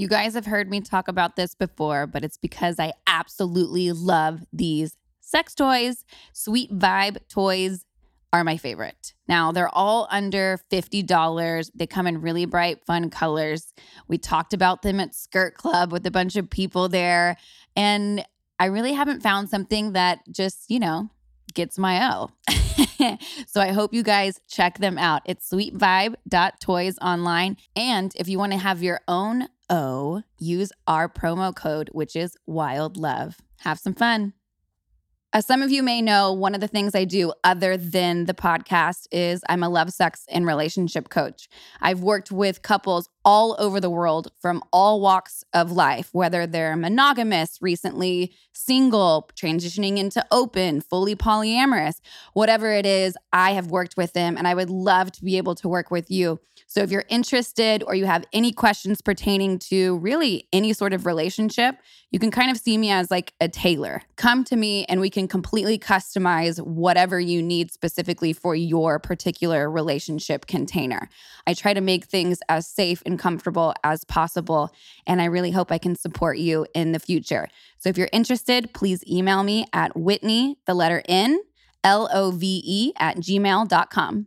You guys have heard me talk about this before, but it's because I absolutely love these sex toys. Sweet Vibe toys are my favorite. Now, they're all under $50. They come in really bright, fun colors. We talked about them at Skirt Club with a bunch of people there. And I really haven't found something that just, you know, gets my O. so I hope you guys check them out. It's sweetvibe.toys online. And if you want to have your own O, use our promo code, which is wild love. Have some fun. As some of you may know, one of the things I do other than the podcast is I'm a love, sex, and relationship coach. I've worked with couples all over the world from all walks of life, whether they're monogamous, recently single, transitioning into open, fully polyamorous, whatever it is, I have worked with them and I would love to be able to work with you. So if you're interested or you have any questions pertaining to really any sort of relationship, you can kind of see me as like a tailor. Come to me and we can completely customize whatever you need specifically for your particular relationship container. I try to make things as safe and comfortable as possible. And I really hope I can support you in the future. So if you're interested, please email me at Whitney, the letter N, L O V E, at gmail.com.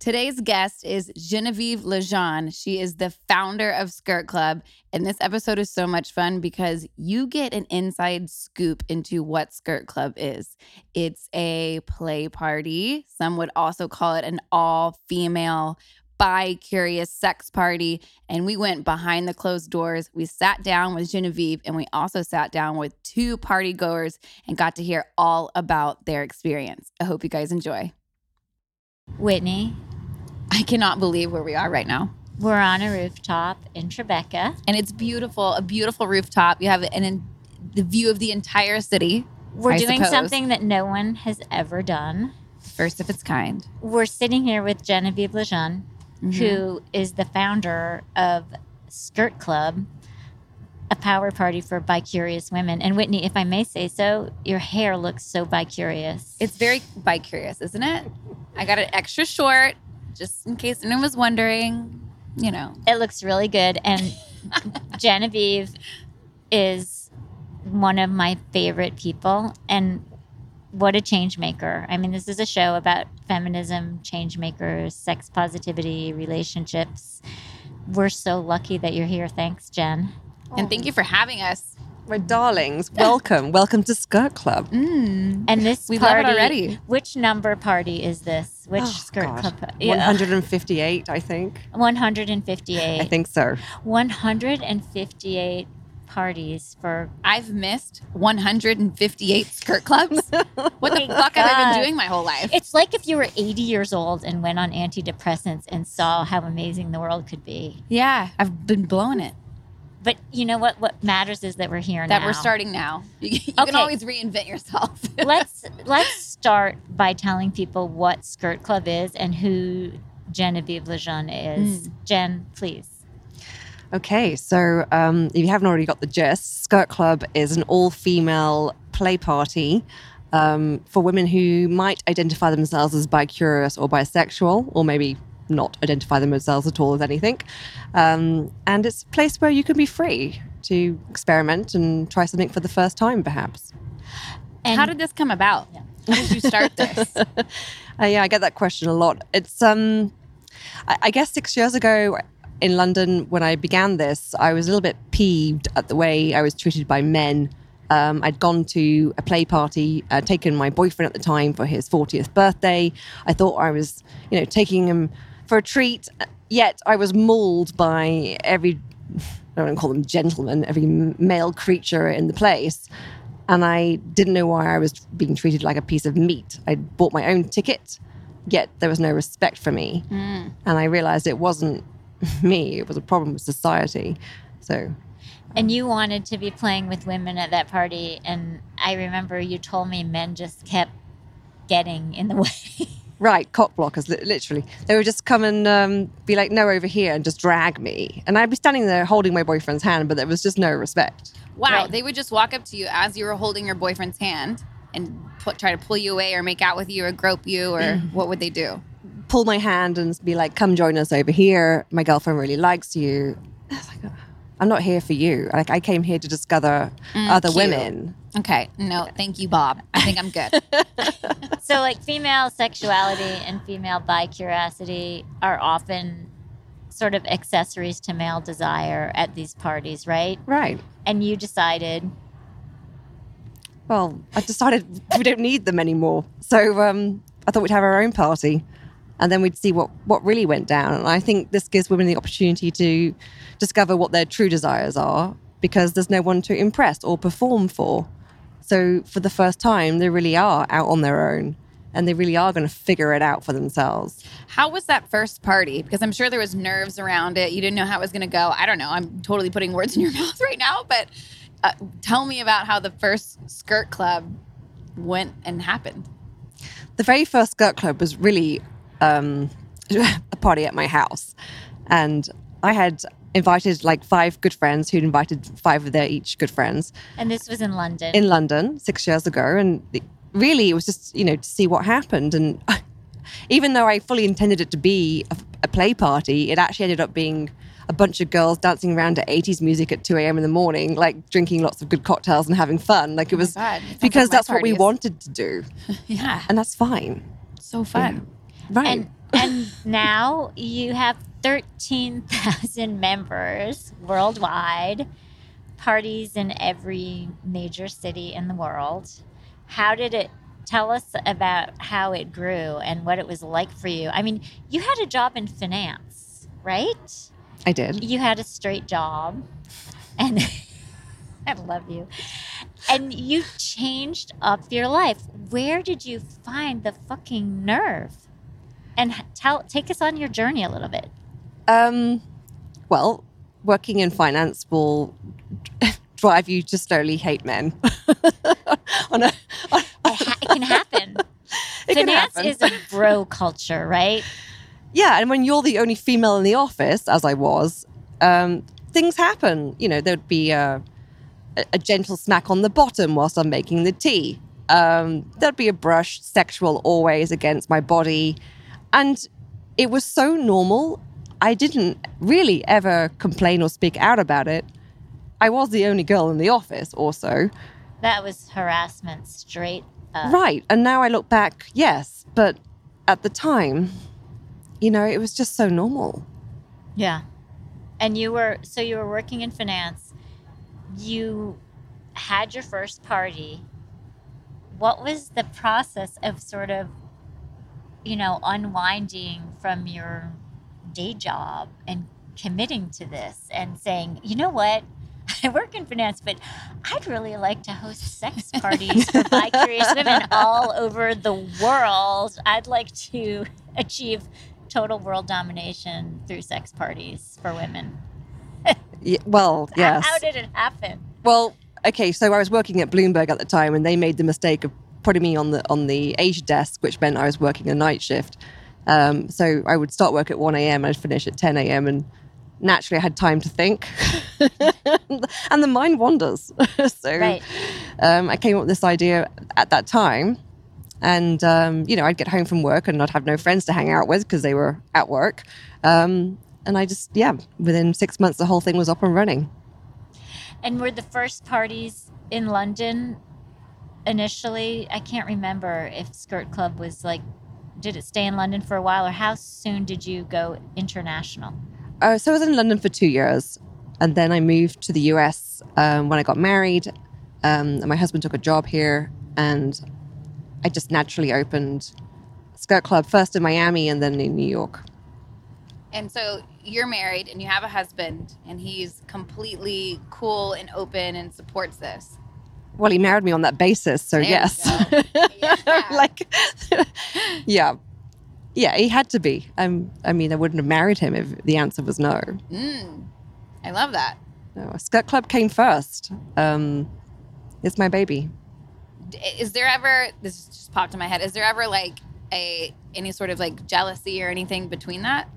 Today's guest is Genevieve Lejeune. She is the founder of Skirt Club. And this episode is so much fun because you get an inside scoop into what Skirt Club is. It's a play party. Some would also call it an all female bi curious sex party. And we went behind the closed doors. We sat down with Genevieve and we also sat down with two party goers and got to hear all about their experience. I hope you guys enjoy. Whitney, I cannot believe where we are right now. we're on a rooftop in Tribeca. And it's beautiful, a beautiful rooftop. You have an, an the view of the entire city. We're I doing suppose. something that no one has ever done. First of its kind. We're sitting here with Genevieve Lejeune, who is the founder of Skirt Club, a power party for bi-curious women. And Whitney, if I may say so, your hair looks so bi-curious. It's very bi curious, isn't it? I got it extra short, just in case anyone was wondering. You know, It looks really good. And Genevieve is one of my favorite people. And what a change maker. I mean, this is a show about feminism, change makers, sex positivity, relationships. We're so lucky that you're here. Thanks, Jen. and thank you for having us. My darlings, welcome. welcome to Skirt Club. Mm. And this We love it already. Which number party is this? Which Oh, skirt God. club? Yeah. 158, I think. 158. I think so. 158 parties for I've missed 158 skirt clubs. What the fuck have I been doing my whole life? It's like if you were 80 years old and went on antidepressants and saw how amazing the world could be. yeah, I've been blowing it. But you know what? What matters is that we're here That now. we're starting now. You, you Okay. can always reinvent yourself. let's let's start by telling people what Skirt Club is and who Genevieve Lejeune is. Hmm. Jen, please. Okay, so um, if you haven't already got the gist, Skirt Club is an all female play party um, for women who might identify themselves as bi curious or bisexual, or maybe not identify themselves at all as anything. Um, and it's a place where you can be free to experiment and try something for the first time, perhaps. And How did this come about? How did you start this? Uh, yeah, I get that question a lot. It's um, I, I guess six years ago in London when I began this, I was a little bit peeved at the way I was treated by men. Um, I'd gone to a play party, uh, taken my boyfriend at the time for his 40th birthday. I thought I was, you know, taking him for a treat. Yet I was mauled by every, I don't want to call them gentlemen, every male creature in the place and I didn't know why I was being treated like a piece of meat. I bought my own ticket, yet there was no respect for me. And I realized it wasn't me, it was a problem with society. So, and you wanted to be playing with women at that party and I remember you told me men just kept getting in the way. right, cock blockers, literally. They would just come and um, be like, no, over here, and just drag me. And I'd be standing there holding my boyfriend's hand, but there was just no respect. Wow, Right. they would just walk up to you as you were holding your boyfriend's hand and put, try to pull you away or make out with you or grope you or what would they do? Pull my hand and be like, come join us over here. My girlfriend really likes you. I was like, "Oh, I'm not here for you. Like I came here to discover Mm, other cute. women. Okay. No, thank you, Bob. I think I'm good. So, like, female sexuality and female bi curiosity are often sort of accessories to male desire at these parties, right? Right. And you decided, Well, I decided we don't need them anymore. So um, I thought we'd have our own party and then we'd see what, what really went down. And I think this gives women the opportunity to discover what their true desires are because there's no one to impress or perform for. So for the first time, they really are out on their own and they really are going to figure it out for themselves. How was that first party? Because I'm sure there was nerves around it. You didn't know how it was going to go. I don't know. I'm totally putting words in your mouth right now, but uh, tell me about how the first skirt club went and happened. the very first skirt club was really um, a party at my house. And i had invited like five good friends who'd invited five of their each good friends. And this was in London. in london six years ago. And really it was just you know to see what happened. And even though i fully intended it to be a, a play party it actually ended up being a bunch of girls dancing around to 80s music at 2 a.m in the morning like drinking lots of good cocktails and having fun. Like it was God, it sounds because like that's what we wanted to do. Yeah. and that's fine. So fun. Right and and now you have 13,000 members worldwide, parties in every major city in the world. How did it tell us about how it grew and what it was like for you? I mean, you had a job in finance, right? i did You had a straight job and I love you. And you changed up your life. Where did you find the fucking nerve? And tell take us on your journey a little bit. Um, well, working in finance will drive you to slowly hate men. on a, on, It, it can happen. it can Finance happen. is a bro culture, right? yeah, and when you're the only female in the office, as I was, um, things happen. You know, there'd be a, a, a gentle smack on the bottom whilst I'm making the tea. Um, there'd be a brush, sexual always against my body, and it was so normal. I didn't really ever complain or speak out about it. I was the only girl in the office, also. That was harassment straight up. Right. And now I look back, yes. But at the time, you know, it was just so normal. Yeah. And you were so you were working in finance. You had your first party. What was the process of sort of you know unwinding from your day job and committing to this and saying, "You know what? I work in finance, but I'd really like to host sex parties for bi curious women all over the world. I'd like to achieve total world domination through sex parties for women. Well, yes. How did it happen? Well, okay, so I was working at Bloomberg at the time, and they made the mistake of putting me on the on the Asia desk, which meant I was working a night shift. Um, so I would start work at one a.m. and I'd finish at ten a.m. and naturally I had time to think, and the mind wanders. so Right. um, I came up with this idea at that time. And, um, you know, I'd get home from work and I'd have no friends to hang out with because they were at work. Um, and I just, yeah, within six months, the whole thing was up and running. And were the first parties in London initially? I can't remember if Skirt Club was like, did it stay in London for a while or how soon did you go international? Uh, so I was in London for two years. And then I moved to the US um, when I got married. Um, and my husband took a job here. And I just naturally opened Skirt Club first in Miami and then in New York. And so you're married and you have a husband, and he's completely cool and open and supports this. Well, he married me on that basis. So, There yes. Yeah. like, yeah. Yeah, he had to be. Um, I mean, I wouldn't have married him if the answer was no. Mm, I love that. No, Skirt Club came first. Um, it's my baby. Is there ever this just popped in my head? Is there ever like a any sort of like jealousy or anything between that?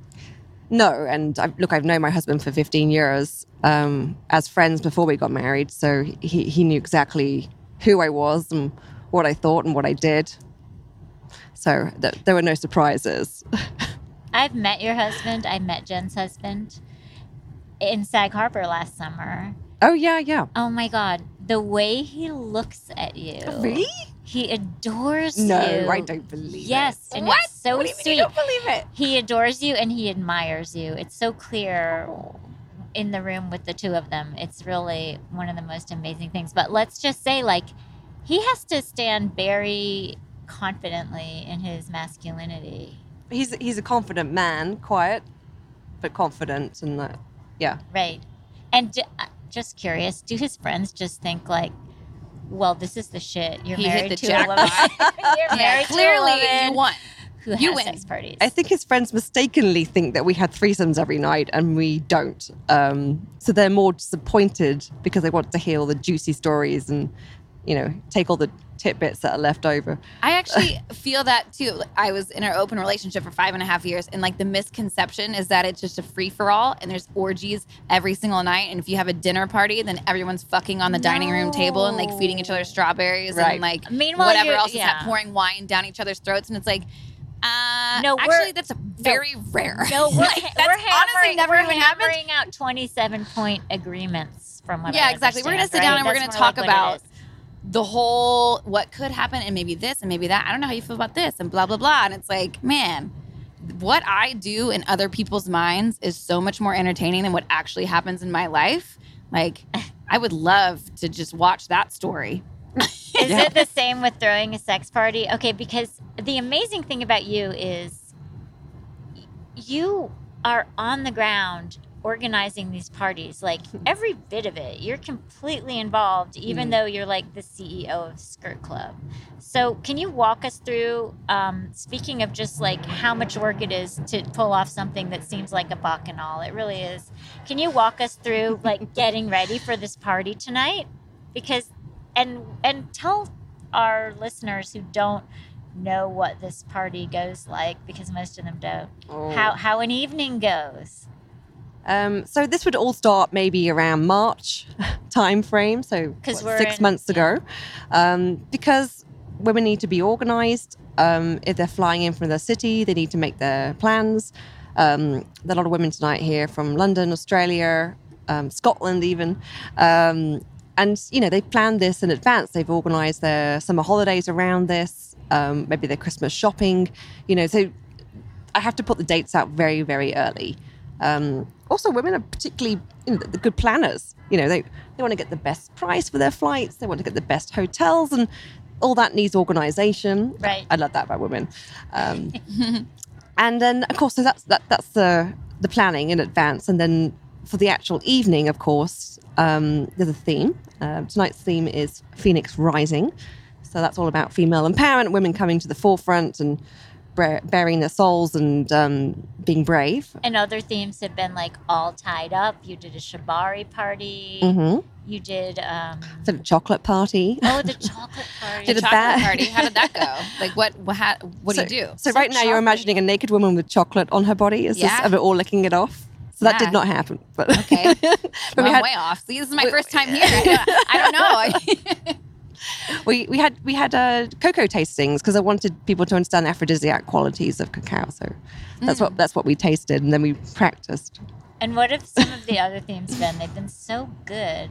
No, and I've, look, I've known my husband for 15 years um, as friends before we got married, so he, he knew exactly who I was and what I thought and what I did. So th- there were no surprises. I've met your husband. I met Jen's husband. in Sag Harbor last summer. Oh yeah, yeah. Oh my God, the way he looks at you. Really? He adores No, you. No, I don't believe Yes, it. Yes, and What? it's so What do you mean sweet. you don't believe it? He adores you and he admires you. It's so clear in the room with the two of them. It's really one of the most amazing things. But let's just say, like, he has to stand very confidently in his masculinity. He's he's a confident man, quiet, but confident, and uh, yeah. Right. And ju- uh, just curious, do his friends just think, like, well, this is the shit. You're He hit married the to a jackpot. woman. You're Yeah, married to a clearly woman you won. who You has win. sex parties. I think his friends mistakenly think that we had threesomes every night, and we don't. Um, so they're more disappointed because they want to hear all the juicy stories and, you know, take all the tidbits that are left over. I actually feel that too. I was in an open relationship for five and a half years, and like the misconception is that it's just a free for all, and there's orgies every single night. And if you have a dinner party, then everyone's fucking on the dining room table and like feeding each other strawberries Right. and like Meanwhile, whatever you're- else is yeah. that pouring wine down each other's throats, and it's like. Uh, No, we're- actually, that's very rare. No, we're, Like, that's we're honestly never we're even happened. hammering out 27 point agreements from what I Yeah, exactly. We're gonna understand, sit down right? and we're gonna talk like about it is. The whole what could happen and maybe this and maybe that. I don't know how you feel about this and blah blah blah. And it's like, man, what I do in other people's minds is so much more entertaining than what actually happens in my life. Like, I would love to just watch that story. Is Yeah. it the same with throwing a sex party? Okay, because the amazing thing about you is you are on the ground organizing these parties like every bit of it. You're completely involved even Mm. though you're like the ceo of skirt club. So can you walk us through um, speaking of just like how much work it is to pull off something that seems like a bacchanal it really is. Can you walk us through like getting ready for this party tonight? Because and and tell our listeners who don't know what this party goes like because most of them don't. How how an evening goes Um, so this would all start maybe around March time frame, so what, six in- months yeah. ago, um, because women need to be organised. Um, if they're flying in from the city, they need to make their plans. Um, there are a lot of women tonight here from London, Australia, um, Scotland, even. Um, and you know they've planned this in advance. They've organised their summer holidays around this. Um, maybe their Christmas shopping. You know, so I have to put the dates out very, very early. Um, also, women are particularly you know, the good planners. You know, they, they want to get the best price for their flights. They want to get the best hotels, and all that needs organisation. Right. I love that about women. Um, and then, of course, so that's that, that's the the planning in advance, and then for the actual evening, of course, um, there's a theme. Uh, tonight's theme is Phoenix Rising, so that's all about female empowerment, women coming to the forefront and bra- bearing their souls and um, being brave. and other themes have been like all tied up you did a shibari party hmm you did um Did a chocolate party. oh the chocolate party Did The a chocolate bad- party. How did that go? Like, what? What? How, what so, do you do? So, So right now, you're imagining a naked woman with chocolate on her body. Is Yeah. this of it all licking it off? So that Yeah. did not happen. But Okay. but Well, we I'm had way off. See, this is my we- first time here. I don't, I don't know. We, we had we had uh, cocoa tastings because I wanted people to understand the aphrodisiac qualities of cacao. So that's Mm. what that's what we tasted, and then we practiced. and what have some of the other themes been they've been so good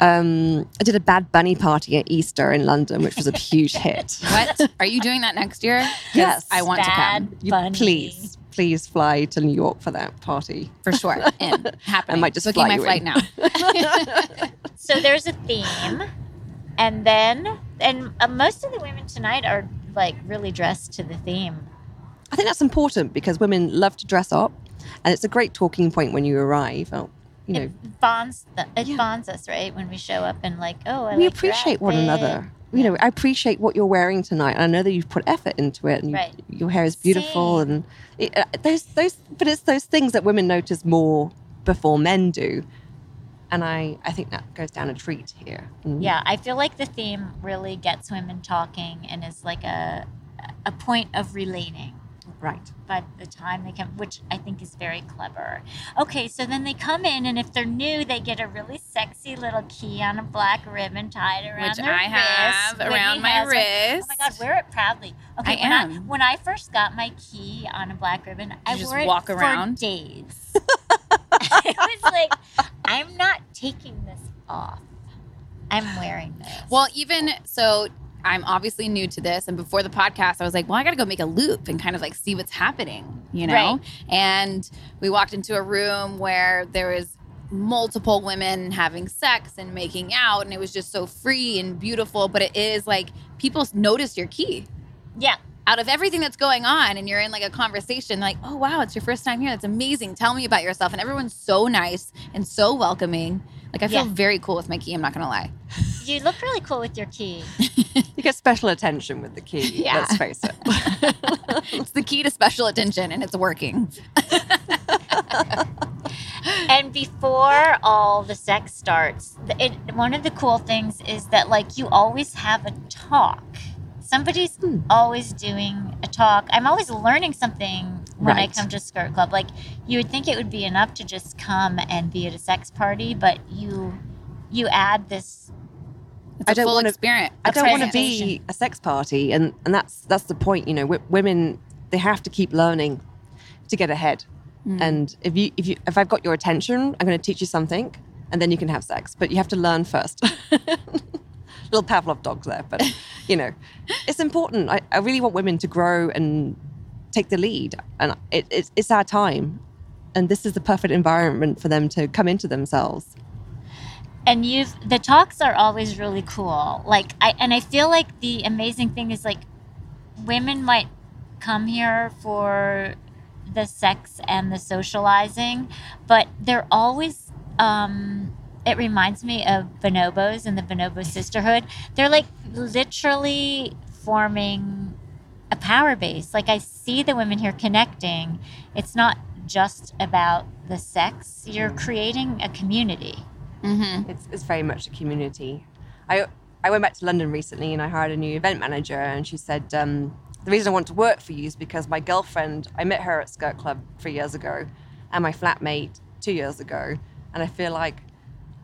Um, I did a Bad Bunny party at Easter in London, which was a huge hit. what? Are you doing that next year? Yes. I want to come Bad You- Bunny. please, please fly to New York for that party. for sure. In happening. I might just booking fly my you flight in. now. so there's a theme and then and uh, most of the women tonight are like really dressed to the theme I think that's important because women love to dress up, and it's a great talking point when you arrive. Oh, you know, it bonds the, it Yeah. bonds us right when we show up and like oh I we like appreciate one another. You know, I appreciate what you're wearing tonight. I know that you've put effort into it, and you, Right. your hair is beautiful. Same. And it, uh, those, those, but it's those things that women notice more before men do. And I, I think that goes down a treat here. And yeah I feel like the theme really gets women talking and is like a a point of relating right. by the time they come, which I think is very clever. Okay, so then they come in, and if they're new, they get a really sexy little key on a black ribbon tied around Which their I have wrist. around my has one. wrist. Oh my God, wear it proudly. Okay, I when am. I, when I first got my key on a black ribbon, I just wore it walk for around? days. it was like, I'm not taking this off. I'm wearing this. Well, even so, I'm obviously new to this. And before the podcast, I was like, well, I got to go make a loop and kind of like see what's happening, you know? Right. And we walked into a room where there was multiple women having sex and making out. And it was just so free and beautiful. But it is like people notice your key yeah. Out of everything that's going on and you're in like a conversation like oh wow it's your first time here that's amazing tell me about yourself and everyone's so nice and so welcoming like i feel Yeah. very cool with my key i'm not gonna lie You look really cool with your key. You get special attention with the key. Yeah. Let's face it. it's the key to special attention and it's working and before all the sex starts, it, one of the cool things is that like you always have a talk. Somebody's Hmm. always doing a talk. I'm always learning something when I come to Skirt Club. Like you would think it would be enough to just come and be at a sex party, but you you add this. it's I a don't full wanna- experience I don't want to be a sex party, and and that's that's the point. You know, w- women they have to keep learning to get ahead. Mm. And if you if you if I've got your attention, I'm going to teach you something, and then you can have sex. But you have to learn first. Little Pavlov dogs there, but you know, it's important. I, I really want women to grow and take the lead, and it, it's it's our time, and this is the perfect environment for them to come into themselves. and you've the talks are always really cool like i and i feel like the amazing thing is like women might come here for the sex and the socializing but they're always um it reminds me of bonobos and the bonobo sisterhood. They're like literally forming a power base. Like i see the women here connecting. It's not just about the sex. You're creating a community. Mm-hmm. It's, it's very much a community. I I went back to London recently and I hired a new event manager and she said um, the reason I want to work for you is because my girlfriend I met her at Skirt Club three years ago and my flatmate two years ago. And I feel like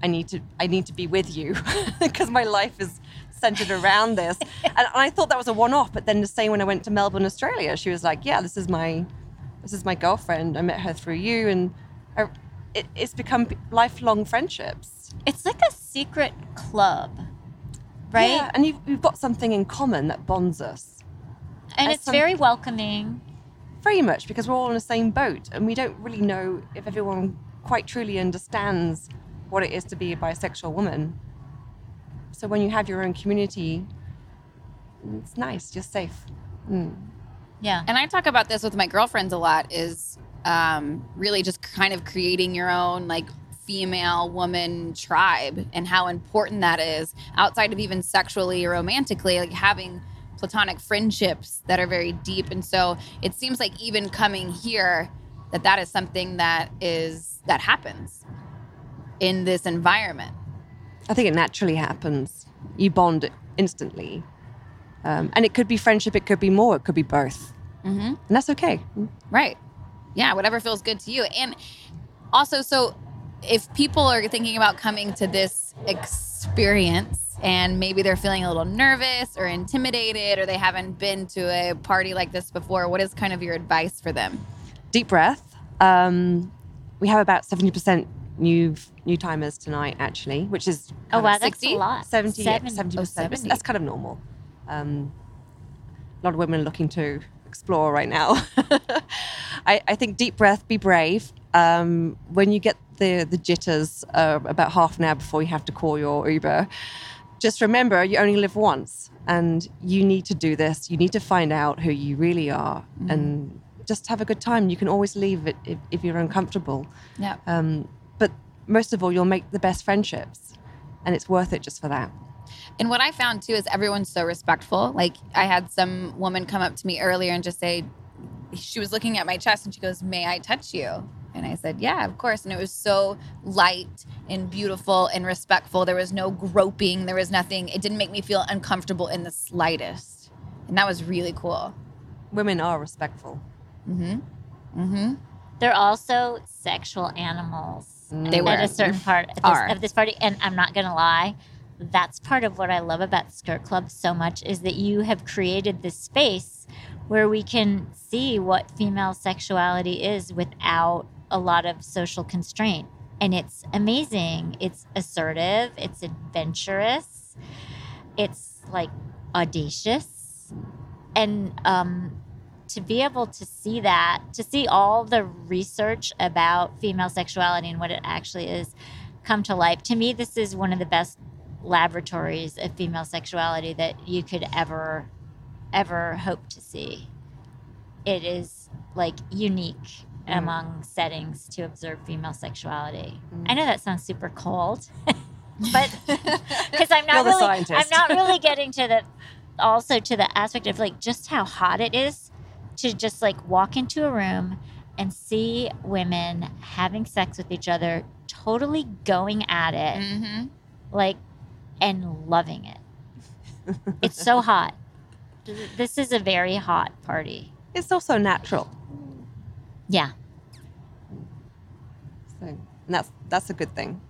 I need to I need to be with you because my life is centered around this and I thought that was a one off but then the same when I went to Melbourne Australia she was like yeah this is my this is my girlfriend I met her through you and I, it, it's become lifelong friendships It's like a secret club, right? Yeah, and you've, you've got something in common that bonds us. and as it's some- very welcoming. Very much because we're all in the same boat and we don't really know if everyone quite truly understands what it is to be a bisexual woman. So when you have your own community, it's nice, you're safe. Mm. Yeah. and i talk about this with my girlfriends a lot is um, really just kind of creating your own like female woman tribe and how important that is outside of even sexually or romantically like having platonic friendships that are very deep and so it seems like even coming here that that is something that is that happens in this environment I think it naturally happens. You bond instantly. Um, and it could be friendship, it could be more, it could be both. mm-hmm. And that's okay. Right. Yeah, whatever feels good to you. And also, so if people are thinking about coming to this experience and maybe they're feeling a little nervous or intimidated or they haven't been to a party like this before, what is kind of your advice for them? deep breath. Um, we have about 70% new new timers tonight, actually, which is Oh wow, of that's 60? a lot. 70, 70%. Oh, That's- 70. That's kind of normal. Um, a lot of women are looking to explore right now. I, I think deep breath, be brave. Um, when you get the, the jitters uh, about half an hour before you have to call your Uber, just remember you only live once and you need to do this. You need to find out who you really are and just have a good time. You can always leave it if, if you're uncomfortable. Yeah. Um, but most of all, you'll make the best friendships, and it's worth it just for that. And what I found too is everyone's so respectful. Like I had some woman come up to me earlier and just say, she was looking at my chest and she goes, May I touch you? And I said, Yeah, of course. And it was so light and beautiful and respectful. There was no groping, there was nothing. It didn't make me feel uncomfortable in the slightest. And that was really cool. Women are respectful. Mm-hmm. Mm-hmm. They're also sexual animals. They at a certain part of this, of this party. And I'm not gonna lie, that's part of what I love about Skirt Club so much is that you have created this space where we can see what female sexuality is without a lot of social constraint. and it's amazing. It's assertive, it's adventurous, it's like audacious. And um, to be able to see that, to see all the research about female sexuality and what it actually is come to life, to me, this is one of the best laboratories of female sexuality that you could ever, ever hope to see. It is like unique Mm. among settings to observe female sexuality. Mm. I know that sounds super cold, but because I'm not really, scientist. I'm not really getting to the also to the aspect of like just how hot it is to just like walk into a room and see women having sex with each other, totally going at it, Mm-hmm. like, and loving it. It's so hot. This is a very hot party. It's also natural. Yeah. So and that's that's a good thing.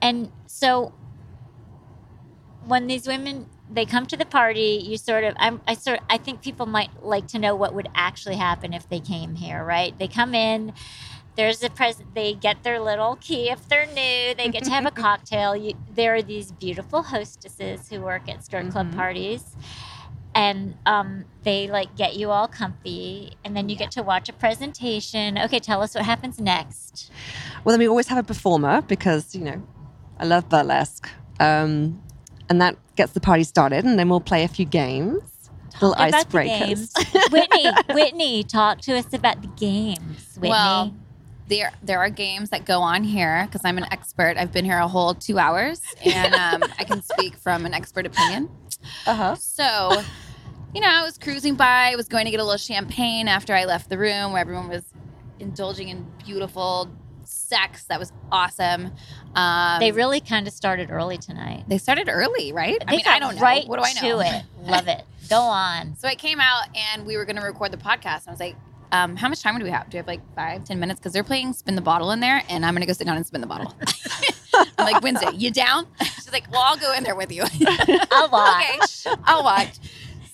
And so when these women they come to the party, you sort of I'm I sort I think people might like to know what would actually happen if they came here, right? They come in there's a present. they get their little key if they're new they get to have a cocktail you, there are these beautiful hostesses who work at skirt club Mhm. parties and um, they like get you all comfy and then you get to watch a presentation okay tell us what happens next Well, then we always have a performer because you know I love burlesque, um, and that gets the party started, and then we'll play a few games, little about the icebreakers. games. Whitney, Whitney, talk to us about the games. Whitney. Well, there there are games that go on here because I'm an expert. I've been here a whole two hours, and um, I can speak from an expert opinion. Uh huh. So, you know, I was cruising by. I was going to get a little champagne after I left the room where everyone was indulging in beautiful sex. That was awesome. Um, they really kind of started early tonight. they started early, right? I They mean, I don't know. Right what do I know? To it. Love it. Go on. So I came out and we were going to record the podcast. And I was like, um, how much time do we have? Do we have like five, ten minutes? Because they're playing spin the bottle in there, and I'm going to go sit down and spin the bottle. I'm like, Wednesday, you down? She's like, well, I'll go in there with you. I'll watch. okay, I'll watch.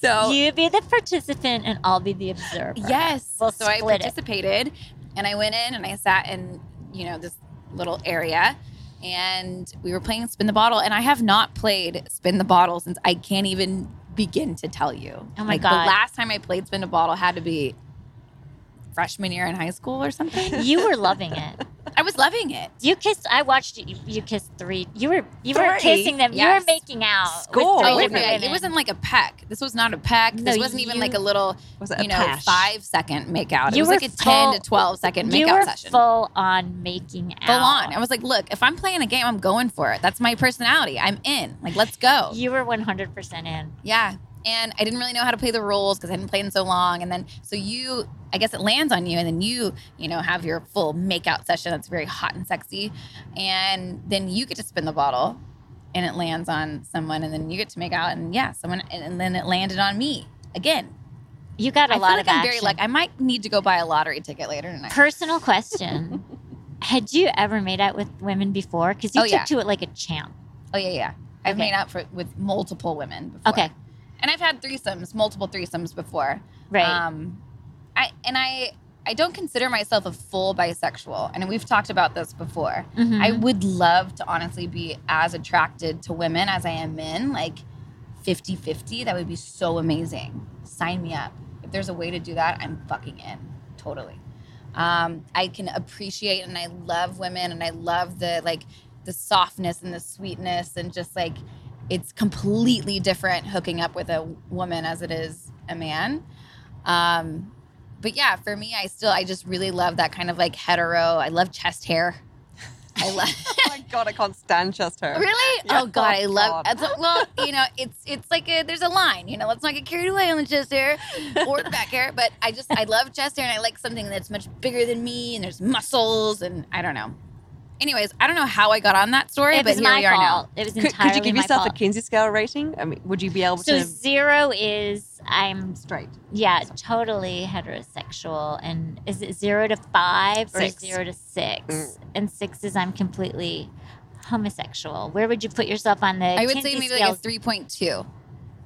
So You be the participant and I'll be the observer. yes, We'll so I split it. participated, and I went in and I sat in you know this little area. And we were playing Spin the Bottle, and I have not played Spin the Bottle since I can't even begin to tell you. Oh my like, God. The last time I played Spin the Bottle had to be freshman year in high school or something. You were loving it. I was loving it. You kissed. I watched you. You kissed three. You were. You were kissing them. You were making out. Score. With three Oh, okay. It wasn't like a peck. This was not a peck. No, this wasn't even like a little, Was it a you know, pash? five second make out. It was like a 10 to full- 12 second You make were out session. full on making out. Full on. I was like, look, if I'm playing a game, I'm going for it. That's my personality. I'm in. Like, let's go. You were one hundred percent in. Yeah. And I didn't really know how to play the rules because I hadn't played in so long. And then, so you, I guess it lands on you, and then you, you know, have your full makeout session that's very hot and sexy. And then you get to spin the bottle and it lands on someone, and then you get to make out. And yeah, someone, and, and then it landed on me again. You got a I lot like of I'm action. very lucky. I might need to go buy a lottery ticket later tonight. Personal question: Had you ever made out with women before? Because you Oh, took yeah. to it like a champ. oh, yeah, yeah. I've Okay. made out for, with multiple women before. Okay, And I've had threesomes, multiple threesomes before. right. Um, I and I I don't consider myself a full bisexual, and we've talked about this before. Mhm. I would love to honestly be as attracted to women as I am men, like 50-50. That would be so amazing. Sign me up. If there's a way to do that, I'm fucking in. Totally. Um, I can appreciate and I love women and I love the like the softness and the sweetness and just like it's completely different hooking up with a woman as it is a man. Um, but yeah, for me, I still I just really love that kind of like hetero. I love chest hair. I love. oh my god, I can't stand chest hair. Really? Yeah. Oh God, I love. God. it's- well, you know, it's it's like a, there's a line. You know, let's not get carried away on the chest hair or the back hair. But I just I love chest hair, and I like something that's much bigger than me, and there's muscles, and I don't know. Anyways, I don't know how I got on that story, it but was here my we are fault. It was Could, entirely could you give yourself fault. a Kinsey scale rating? I mean, would you be able to So zero is I'm straight? yeah totally heterosexual, and is it zero to five or Six. zero to six? Mm. And six is I'm completely homosexual. Where would you put yourself on the? I would Kinsey say maybe scale? like a three point two.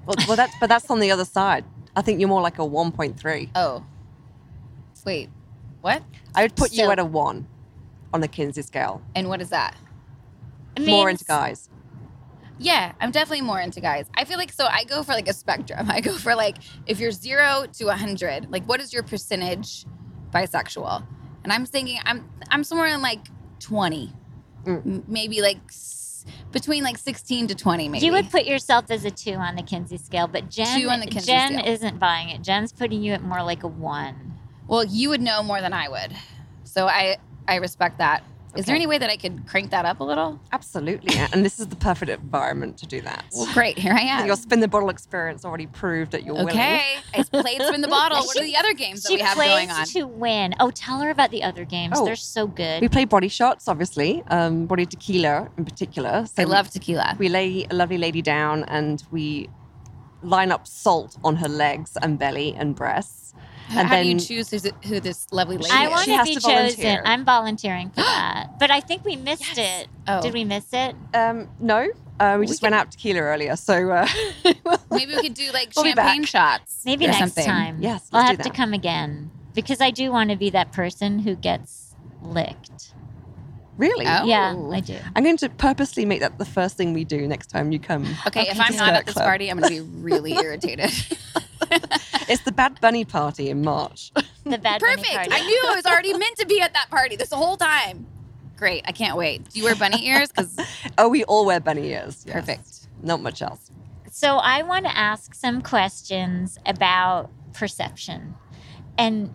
Well, well, that's but that's on the other side. I think you're more like a 1.3. Oh, wait, what? I would put So- you at a one. On the Kinsey scale. And what is that? It More means- into guys. Yeah, I'm definitely more into guys. I feel like so I go for like a spectrum. I go for like if you're zero to a hundred, like what is your percentage bisexual? And I'm thinking I'm I'm somewhere in like twenty, Mm. Maybe like between like sixteen to twenty, maybe. You would put yourself as a two on the Kinsey scale, but Jen, Two on the Kinsey Jen scale. isn't buying it. Jen's putting you at more like a one. well, you would know more than I would, so I I respect that. Is there any way that I could crank that up a little? Absolutely. and this is the perfect environment to do that. Well, great. Here I am. Your spin the bottle experience already proved that you're willing. Okay, I played spin the bottle. What are the other games that we have going on? to win. Oh, tell her about the other games. Oh. They're so good. We play body shots, obviously, um, body tequila in particular. So I love tequila. We lay a lovely lady down and we line up salt on her legs and belly and breasts. And How do you choose who's, who this lovely lady I want to be to chosen. volunteer. I'm volunteering for that. But I think we missed Yes. it. Oh. Did we miss it? um, no, uh, we We just can- went out to tequila earlier. So uh, Maybe we could do like We'll champagne shots. Maybe next something. time. Yes, I'll have to come again because I do want to be that person who gets licked. really, Oh. Yeah, I do. I'm going to purposely make that the first thing we do next time you come. Okay, if I'm not at this Club. party, I'm going to be really irritated. It's the Bad Bunny party in March. The bad bunny Perfect. party. I knew I was already meant to be at that party this whole time. Great. I can't wait. Do you wear bunny ears? Because oh, we all wear bunny ears. yes. perfect. Not much else. So I want to ask some questions about perception and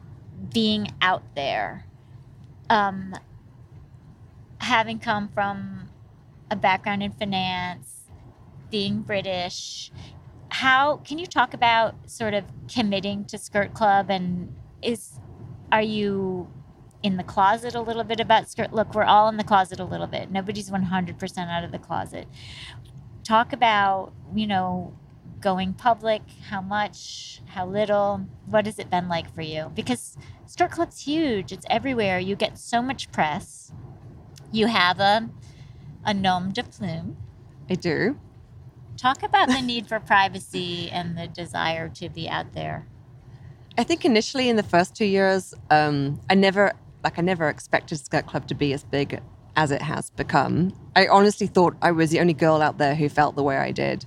being out there. Um, having come from a background in finance, being British, how can you talk about sort of committing to Skirt Club and is are you in the closet a little bit about skirt look we're all in the closet a little bit. Nobody's 100% out of the closet. Talk about you know going public how much how little what has it been like for you? Because skirt club's huge it's everywhere you get so much press. You have a a nom de plume. I do. Talk about the need for privacy and the desire to be out there I think initially in the first two years, um, I never like I never expected Skirt Club to be as big as it has become. I honestly thought I was the only girl out there who felt the way I did.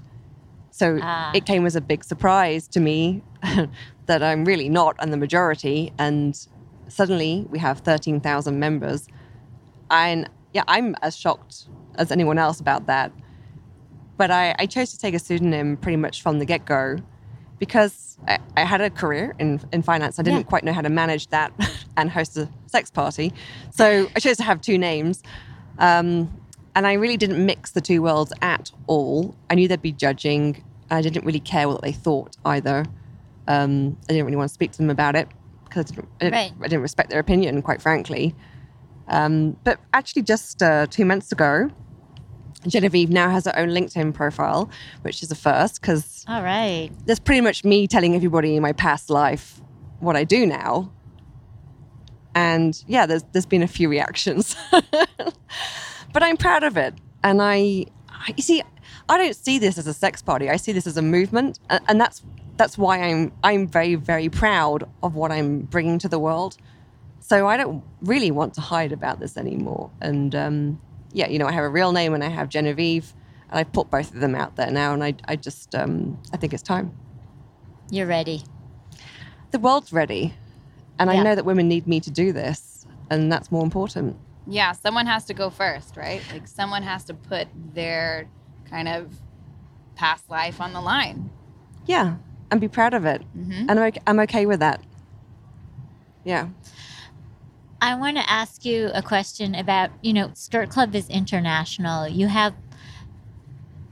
So Ah. it came as a big surprise to me that I'm really not and the majority. And suddenly we have 13,000 members. And yeah, I'm as shocked as anyone else about that. But I, I chose to take a pseudonym pretty much from the get go because I, I had a career in, in finance. I didn't Yeah. quite know how to manage that and host a sex party. So I chose to have two names. Um, and I really didn't mix the two worlds at all. I knew they'd be judging. I didn't really care what they thought either. Um, I didn't really want to speak to them about it because I didn't, I didn't, Right. I didn't respect their opinion, quite frankly. Um, but actually, just uh, two months ago, Genevieve now has her own LinkedIn profile, which is a first because all right there's pretty much me telling everybody in my past life what I do now. And yeah, there's there's been a few reactions, but I'm proud of it. And I, I, you see, I don't see this as a sex party. I see this as a movement, and, and that's that's why I'm I'm very very proud of what I'm bringing to the world. So I don't really want to hide about this anymore. And um, yeah, you know, I have a real name and I have Genevieve, and I've put both of them out there now. And I I just um, I think it's time. you're ready The world's ready, and Yeah. I know that women need me to do this, and that's more important. Yeah, someone has to go first, right? Like someone has to put their kind of past life on the line. Yeah, and be proud of it. Mhm. And I'm okay, I'm okay with that. Yeah. I want to ask you a question about, you know, Skirt Club is international. You have,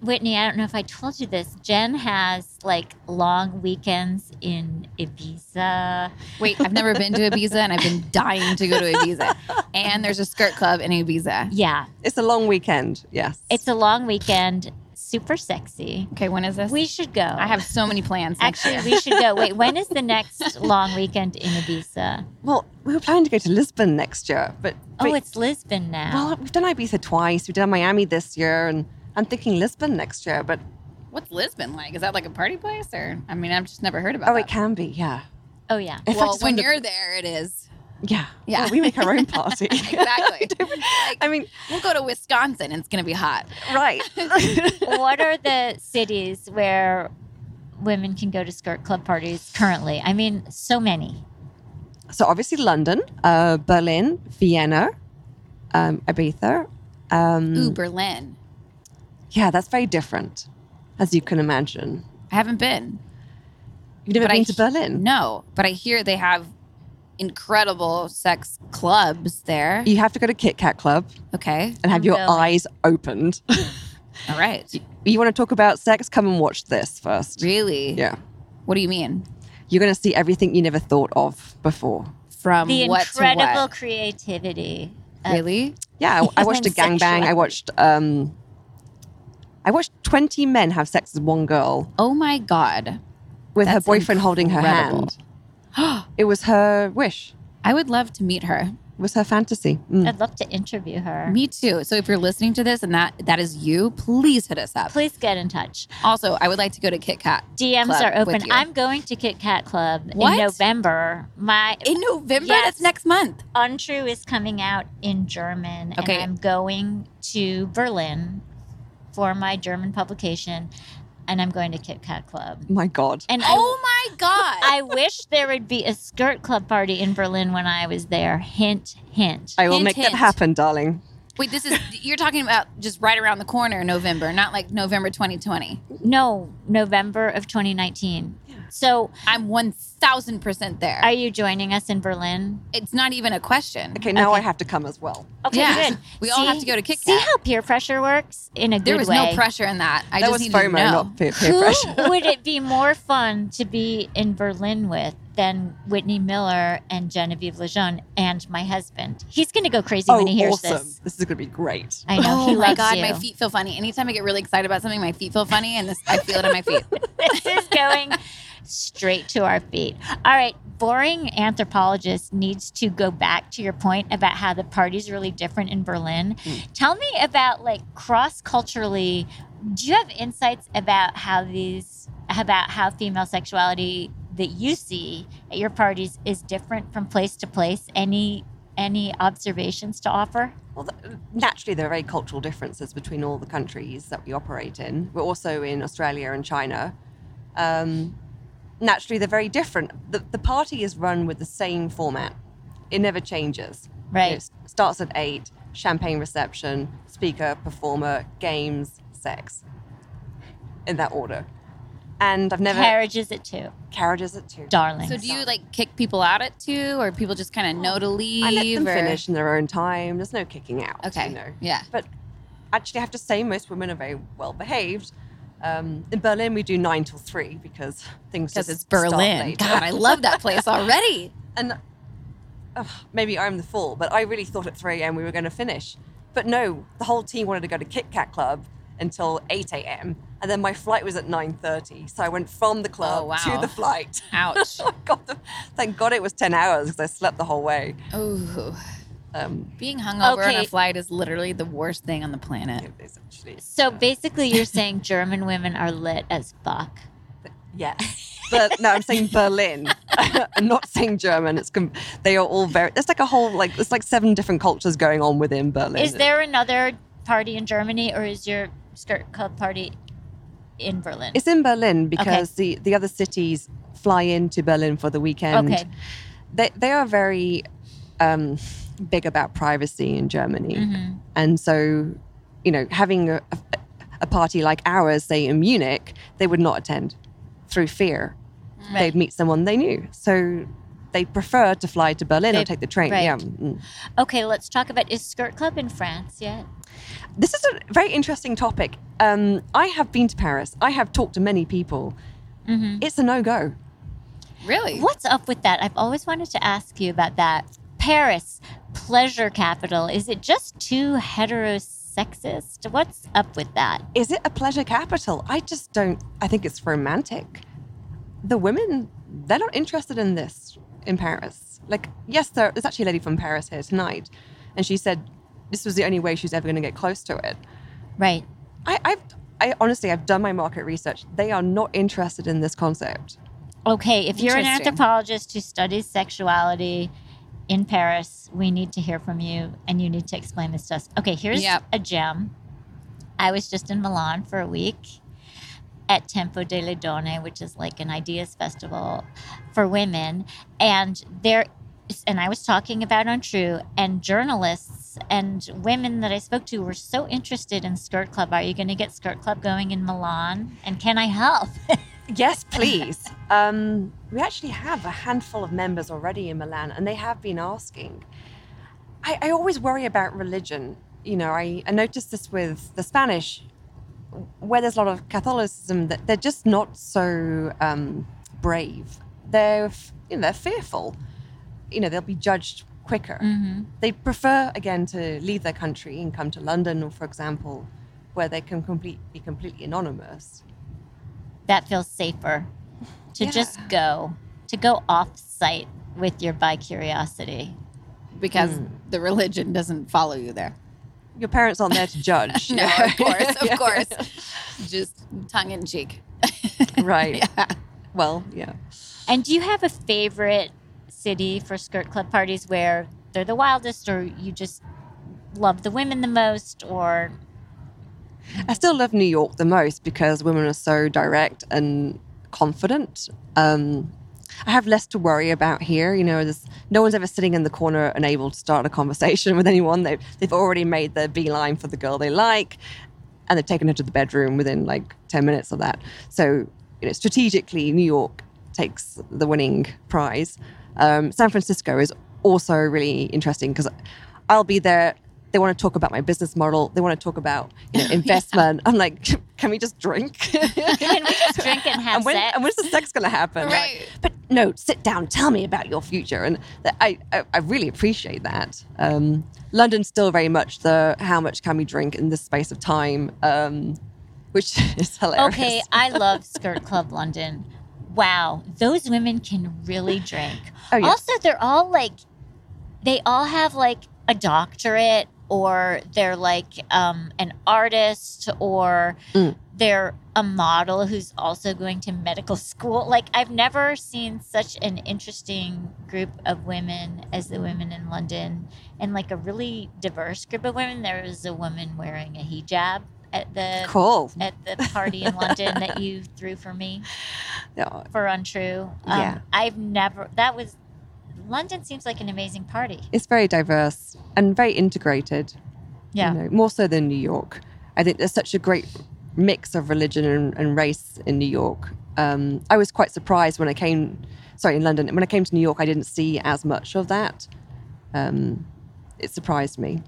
Whitney, I don't know if I told you this. Jen has like long weekends in Ibiza. Wait, I've never been to Ibiza and I've been dying to go to Ibiza. And there's a skirt club in Ibiza. Yeah, It's a long weekend. Yes. it's a long weekend, super sexy. Okay, when is this? We should go. I have so many plans. Actually, year. we should go. Wait, when is the next long weekend in Ibiza? well, we were planning to go to Lisbon next year, but, Oh, it's Lisbon now. well, we've done Ibiza twice. We've done Miami this year, and I'm thinking Lisbon next year. But What's Lisbon like? Is that like a party place or I mean, I've just never heard about oh, it. oh, that. it can be. Yeah. oh, yeah. In fact, well, when of the- you're there, it is. Yeah. Yeah. Well, we make our own party. exactly. Like, I mean, we'll go to Wisconsin and it's going to be hot. right. what are the cities where women can go to skirt club parties currently? I mean, so many. so obviously London, uh, Berlin, Vienna, um, Ibiza. Um, Ooh, Berlin. Yeah, that's very different, as you can imagine. I haven't been. You've never But I been to Berlin? No, but I hear they have incredible sex clubs there. You have to go to Kit Kat Club Okay. and have I'm your going. eyes opened. All right. you want to talk about sex? Come and watch this first. Really? Yeah. What do you mean? You're going to see everything you never thought of before. From The what incredible to what? creativity. of- Really? Yeah, I, I watched a And gangbang. I watched um I watched 20 men have sex with one girl Oh my God. with her That's boyfriend holding her hand. It was her wish. I would love to meet her. It was her fantasy. Mm. I'd love to interview her. Me too. So if you're listening to this and that that is you, please hit us up. Please get in touch. Also, I would like to go to Kit Kat DMs Club are open. I'm going to Kit Kat Club What? in November. My in November. Yes. That's next month. Untrue is coming out in German, Okay. and I'm going to Berlin for my German publication, and I'm going to Kit Kat Club. My God. And Oh my God. I, I wish there would be a skirt club party in Berlin when I was there. Hint, hint. I will Hint, make hint. that happen, darling. Wait, this is you're talking about just right around the corner, November, not like November 2020. no, November of 2019. So, I'm 1000% there. are you joining us in Berlin? it's not even a question. Okay, now Okay. I have to come as well. Okay, Yeah. good. We all have to go to Kit See how peer pressure works in a good way. There was way. no pressure in that. I that just was needed to FOMO, know. not peer, peer Who pressure. would it be more fun to be in Berlin with than Whitney Miller and Genevieve Lejeune and my husband? He's going to go crazy oh, when he oh, hears awesome. this. This is going to be great. I know oh he my loves god, you. my feet feel funny. Anytime I get really excited about something, my feet feel funny, and this I feel it in my feet. this is going straight to our feet. All right, boring anthropologist needs to go back to your point about how the party's really different in Berlin. Tell me about like cross culturally. Do you have insights about how these about how female sexuality that you see at your parties is different from place to place? Any any observations to offer? Well, naturally, there are very cultural differences between all the countries that we operate in. We're also in Australia and China. Um, naturally, they're very different. The, the party is run with the same format, it never changes. Right. It s- starts at eight champagne reception, speaker, performer, games, sex. In that order. And I've never. Carriages at two, carriages at two. darling. So do you like kick people out at two, or people just kind of know to leave? I let them or- finish in their own time. There's no kicking out. Okay. You know. Yeah. But actually, I have to say, most women are very well behaved. Um, in Berlin, we do nine till three because things just it's start Berlin. God, I love that place already. and uh, maybe I'm the fool, but I really thought at 3 a.m. we were going to finish. But no, the whole team wanted to go to Kit Kat Club until 8 a.m. And then my flight was at 9.30. So I went from the club Oh, wow. to the flight. Ouch. The, thank God it was 10 hours because I slept the whole way. Ooh. Um, Being hungover on a flight is literally the worst thing on the planet. It is actually, So basically, you're saying German women are lit as fuck. Yes. But no, I'm saying Berlin. I'm not saying German. It's com- they are all very. There's like a whole like there's like seven different cultures going on within Berlin. Is there another party in Germany, or is your skirt club party in Berlin? It's in Berlin because the the other cities fly into Berlin for the weekend. Okay. They they are very um, big about privacy in Germany, Mhm. and so you know having a, a, party like ours, say in Munich, they would not attend through fear. Right. They'd meet someone they knew, so. They prefer to fly to Berlin They- or take the train. right. Yeah. mm. Okay, let's talk about is skirt club in France yet? This is a very interesting topic. Um, I have been to Paris. I have talked to many people. Mhm. It's a no go. Really? What's up with that? I've always wanted to ask you about that. Paris, pleasure capital. Is it just too heterosexist? What's up with that? Is it a pleasure capital? I just don't. I think it's romantic. The women, they're not interested in this in Paris. Like, yes, there, there's actually a lady from Paris here tonight, and she said this was the only way she's ever going to get close to it. Right. I, I've, I honestly, I've done my market research. They are not interested in this concept. Okay, if you're an anthropologist who studies sexuality in Paris. We need to hear from you, and you need to explain this to us. Okay, here's Yep. a gem. I was just in Milan for a week at Tempo delle Donne, which is like an ideas festival for women, and there. And I was talking about Untrue, and journalists and women that I spoke to were so interested in Skirt Club. Are you going to get Skirt Club going in Milan? And can I help? Yes, please. um, we actually have a handful of members already in Milan, and they have been asking. I, I always worry about religion. You know, I, I noticed this with the Spanish, where there's a lot of Catholicism, that they're just not so um, brave. They're, you know, they're fearful. You know, they'll be judged quicker. mm-hmm. They prefer, again, to leave their country and come to London, or for example, where they can complete, be completely anonymous. That feels safer to Yeah. just go to go off site with your bi curiosity because Hmm. the religion doesn't follow you there. Your parents aren't there to judge. No, of course, of Yeah. course. Just tongue in cheek. Right. Yeah. Well, yeah. and do you have a favorite city for skirt club parties where they're the wildest or you just love the women the most or I still love New York the most because women are so direct and confident. Um, I have less to worry about here. You know, there's, no one's ever sitting in the corner and able to start a conversation with anyone. They've, they've already made their beeline for the girl they like and they've taken her to the bedroom within like 10 minutes of that. So, you know, strategically, New York takes the winning prize. Um, San Francisco is also really interesting because I'll be there. They want to talk about my business model. They want to talk about you know, investment. I'm like, can we just drink? can we just drink and have and, when, sex and when's the sex going to happen? Like, Right. but no, sit down. Tell me about your future. And I, I, I really appreciate that. Um, London's still very much the how much can we drink in this space of time, um, which is hilarious. okay i love skirt club london wow those women can really drink Oh, yeah. also they're all like they all have like a doctorate or they're like um, an artist or Mm. they're a model who's also going to medical school like i've never seen such an interesting group of women as the women in london and like a really diverse group of women there was a woman wearing a hijab at the Cool. at the party in London that you threw for me Yeah. for untrue. Um, Yeah. I've never. That was London. Seems like an amazing party. It's very diverse and very integrated. Yeah. you know, more so than New York. I think there's such a great mix of religion and, and race in New York. Um, I was quite surprised when I came, sorry, in London. When I came to New York, I didn't see as much of that. Um, it surprised me.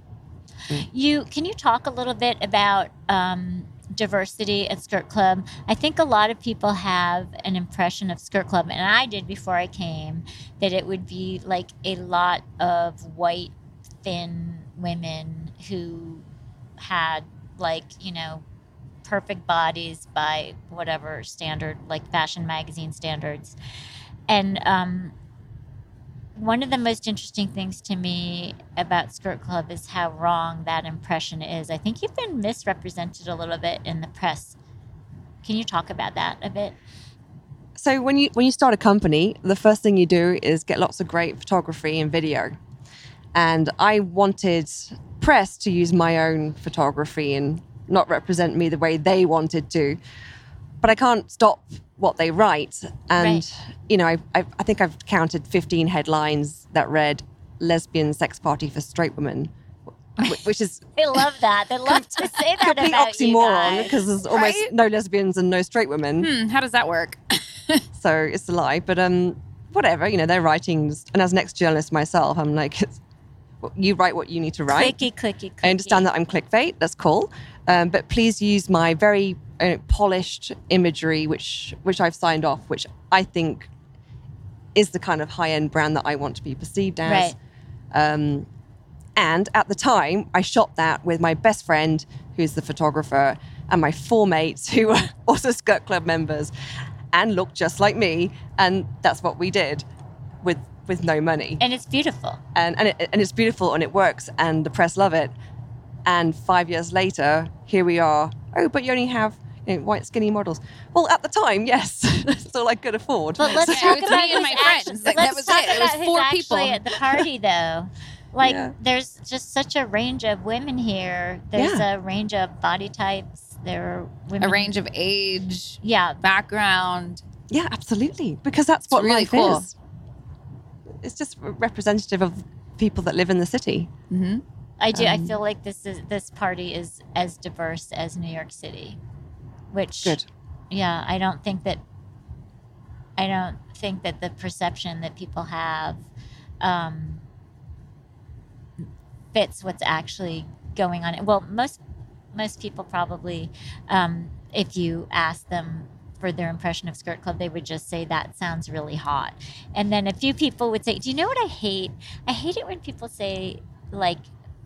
You can you talk a little bit about um, diversity at Skirt Club? I think a lot of people have an impression of Skirt Club, and I did before I came, that it would be like a lot of white, thin women who had like you know perfect bodies by whatever standard, like fashion magazine standards, and um, one of the most interesting things to me about Skirt Club is how wrong that impression is. I think you've been misrepresented a little bit in the press. Can you talk about that a bit? So when you when you start a company, the first thing you do is get lots of great photography and video. And I wanted press to use my own photography and not represent me the way they wanted to. But I can't stop what they write. And Right. you know, I, I I think I've counted 15 headlines that read "lesbian sex party for straight women," which is They love that. They love to say that complete about you oxymoron because there's almost Right? no lesbians and no straight women. Hmm, how does that work? so it's a lie. But um, whatever, you know, they're writing. And as an ex-journalist myself, I'm like, it's, you write what you need to write. Clicky, clicky, clicky. I understand that I'm clickbait. That's cool. Um, but please use my very uh, polished imagery, which which I've signed off, which I think is the kind of high-end brand that I want to be perceived as. Right. Um, and at the time, I shot that with my best friend, who's the photographer, and my four mates who were also Skirt Club members and looked just like me. And that's what we did with with no money. And it's beautiful. And and, it, and it's beautiful and it works and the press love it. And five years later, here we are. Oh, but you only have you know, white skinny models. Well, at the time, yes, that's all I could afford. But let's Yeah, talk about me and my friends. actu- Like, that let's was talk it. It was about who's four actually people. at the party, though. Like, Yeah. there's just such a range of women here. There's Yeah. a range of body types. There are women. A range of age, Yeah, background. Yeah, absolutely. Because that's what really life cool. is. It's just representative of people that live in the city. hmm I do. I Um, feel like this is this party is as diverse as New York City, which Good. yeah, I don't think that I don't think that the perception that people have um, fits what's actually going on. Well, most most people probably, um, if you ask them for their impression of Skirt Club, they would just say that sounds really hot. And then a few people would say, "Do you know what I hate? I hate it when people say like."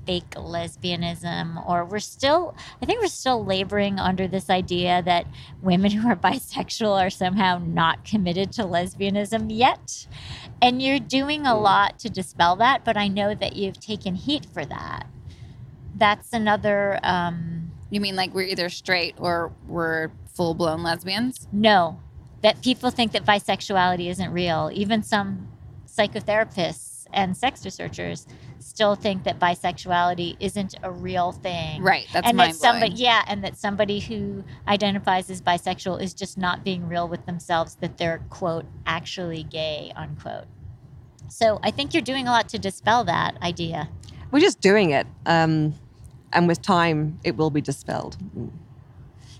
Fake lesbianism or we're still i think we're still laboring under this idea that women who are bisexual are somehow not committed to lesbianism yet. And you're doing a lot to dispel that but i know that you've taken heat for that. That's another um You mean like we're either straight or we're full blown lesbians? no. That people think that bisexuality isn't real. Even some psychotherapists and sex researchers still think that bisexuality isn't a real thing Right. That's and that somebody yeah and that somebody who identifies as bisexual is just not being real with themselves that they're quote actually gay unquote so i think you're doing a lot to dispel that idea We're just doing it. Um, and with time, it will be dispelled.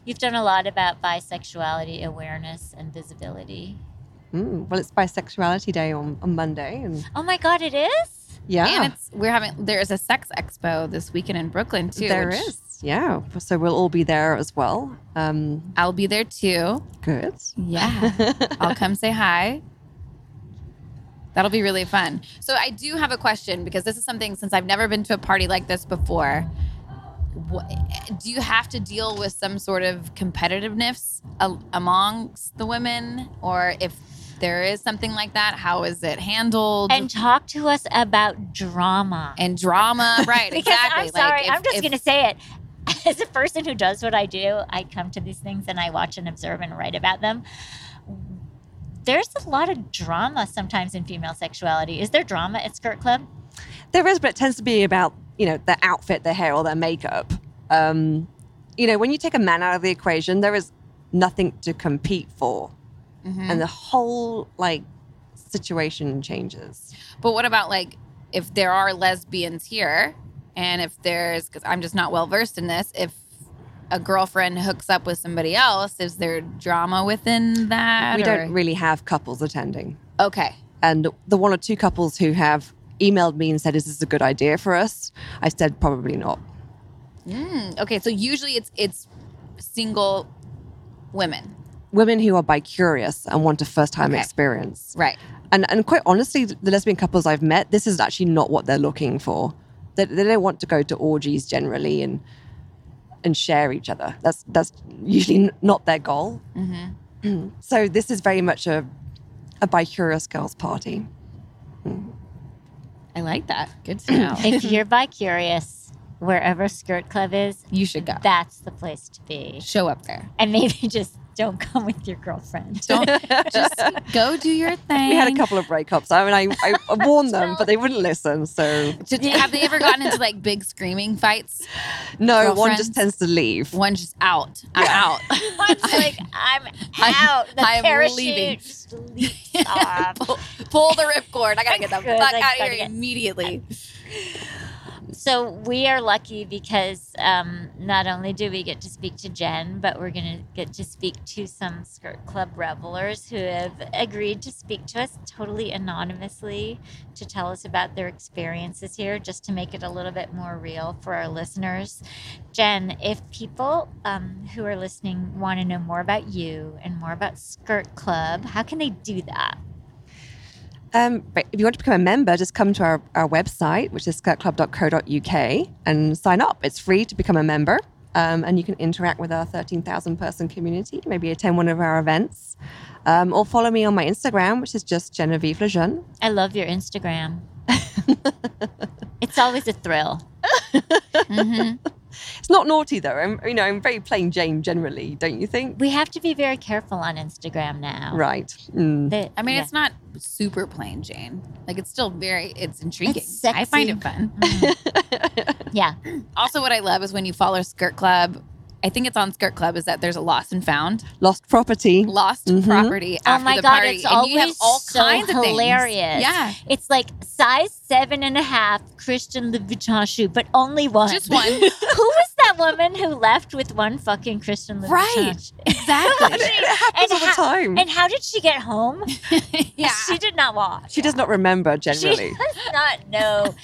you've done a lot about bisexuality awareness and visibility Mm, well, it's Bisexuality Day on, on Monday. And oh my god it is yeah, And it's we're having there's a sex expo this weekend in Brooklyn too. there which is. Yeah. So we'll all be there as well. Um, I'll be there too. good. Yeah. I'll come say hi. That'll be really fun. So I do have a question because this is something since I've never been to a party like this before. What, do you have to deal with some sort of competitiveness a- amongst the women, or if there is something like that, how is it handled? and talk to us about drama And drama, right? because exactly. i'm Like, sorry if- i'm just if- going to say it as a person who does what i do i come to these things and i watch and observe and write about them there's a lot of drama sometimes in female sexuality is there drama at skirt club There is, but it tends to be about you know their outfit, their hair, or their makeup. Um, you know, when you take a man out of the equation, there is nothing to compete for, Mhm. and the whole like situation changes. But what about like if there are lesbians here, and if there's because I'm just not well versed in this, if a girlfriend hooks up with somebody else, is there drama within that? we or- don't really have couples attending, Okay. and the one or two couples who have emailed me and said, "Is this a good idea for us?" I said, "Probably not." Mm, okay. So usually it's it's single women, Women who are bi curious and want a first time Okay. experience. right? And and quite honestly, the lesbian couples I've met, this is actually not what they're looking for. They, they don't want to go to orgies generally and and share each other. That's that's usually not their goal. Mm-hmm. So this is very much a a bi curious girls party. I like that. Good to know. if you're bi curious wherever skirt club is you should go. that's the place to be Show up there. and maybe just don't come with your girlfriend Don't just go do your thing. We had a couple of breakups. I mean, I, I warned them, but they wouldn't listen. So Did- have they ever gotten into like big screaming fights? no, one just tends to leave. One's just out. I'm out. One's like i'm I'm- out the I'm parachute leaving. leaps pull, pull the ripcord. I gotta get the Good, fuck out of gotta here immediately. So we are lucky because um, not only do we get to speak to Jen, but we're going to get to speak to some Skirt Club revelers who have agreed to speak to us totally anonymously to tell us about their experiences here, just to make it a little bit more real for our listeners. Jen, if people um, who are listening want to know more about you and more about Skirt Club, how can they do that? Um, but if you want to become a member, just come to our, our website, which is skirtclub.co.uk, and sign up. It's free to become a member, um, and you can interact with our 13,000 person community, maybe attend one of our events, um, or follow me on my Instagram, which is just Genevieve Lejeune. I love your Instagram. it's always a thrill. Mhm. It's not naughty though. I'm, you know, I'm very plain Jane generally, don't you think? We have to be very careful on Instagram now. Right. Mm. The- I mean, yeah. it's not super plain Jane. Like it's still very it's intriguing. It's I find it fun. Mhm. yeah. Also, what I love is when you follow Skirt Club. I think it's on Skirt Club. Is that there's a lost and found, Lost property. lost Mhm. property Oh my the God, party, it's and you have always all so kinds of things. hilarious. Yeah, It's like size seven and a half Christian Louboutin shoe, but only one. just one. who was that woman who left with one fucking Christian Louboutin? Right. shoe? exactly. It happens And all the ha- time. And how did she get home? yeah. She did not walk. she does not remember generally. She does not know.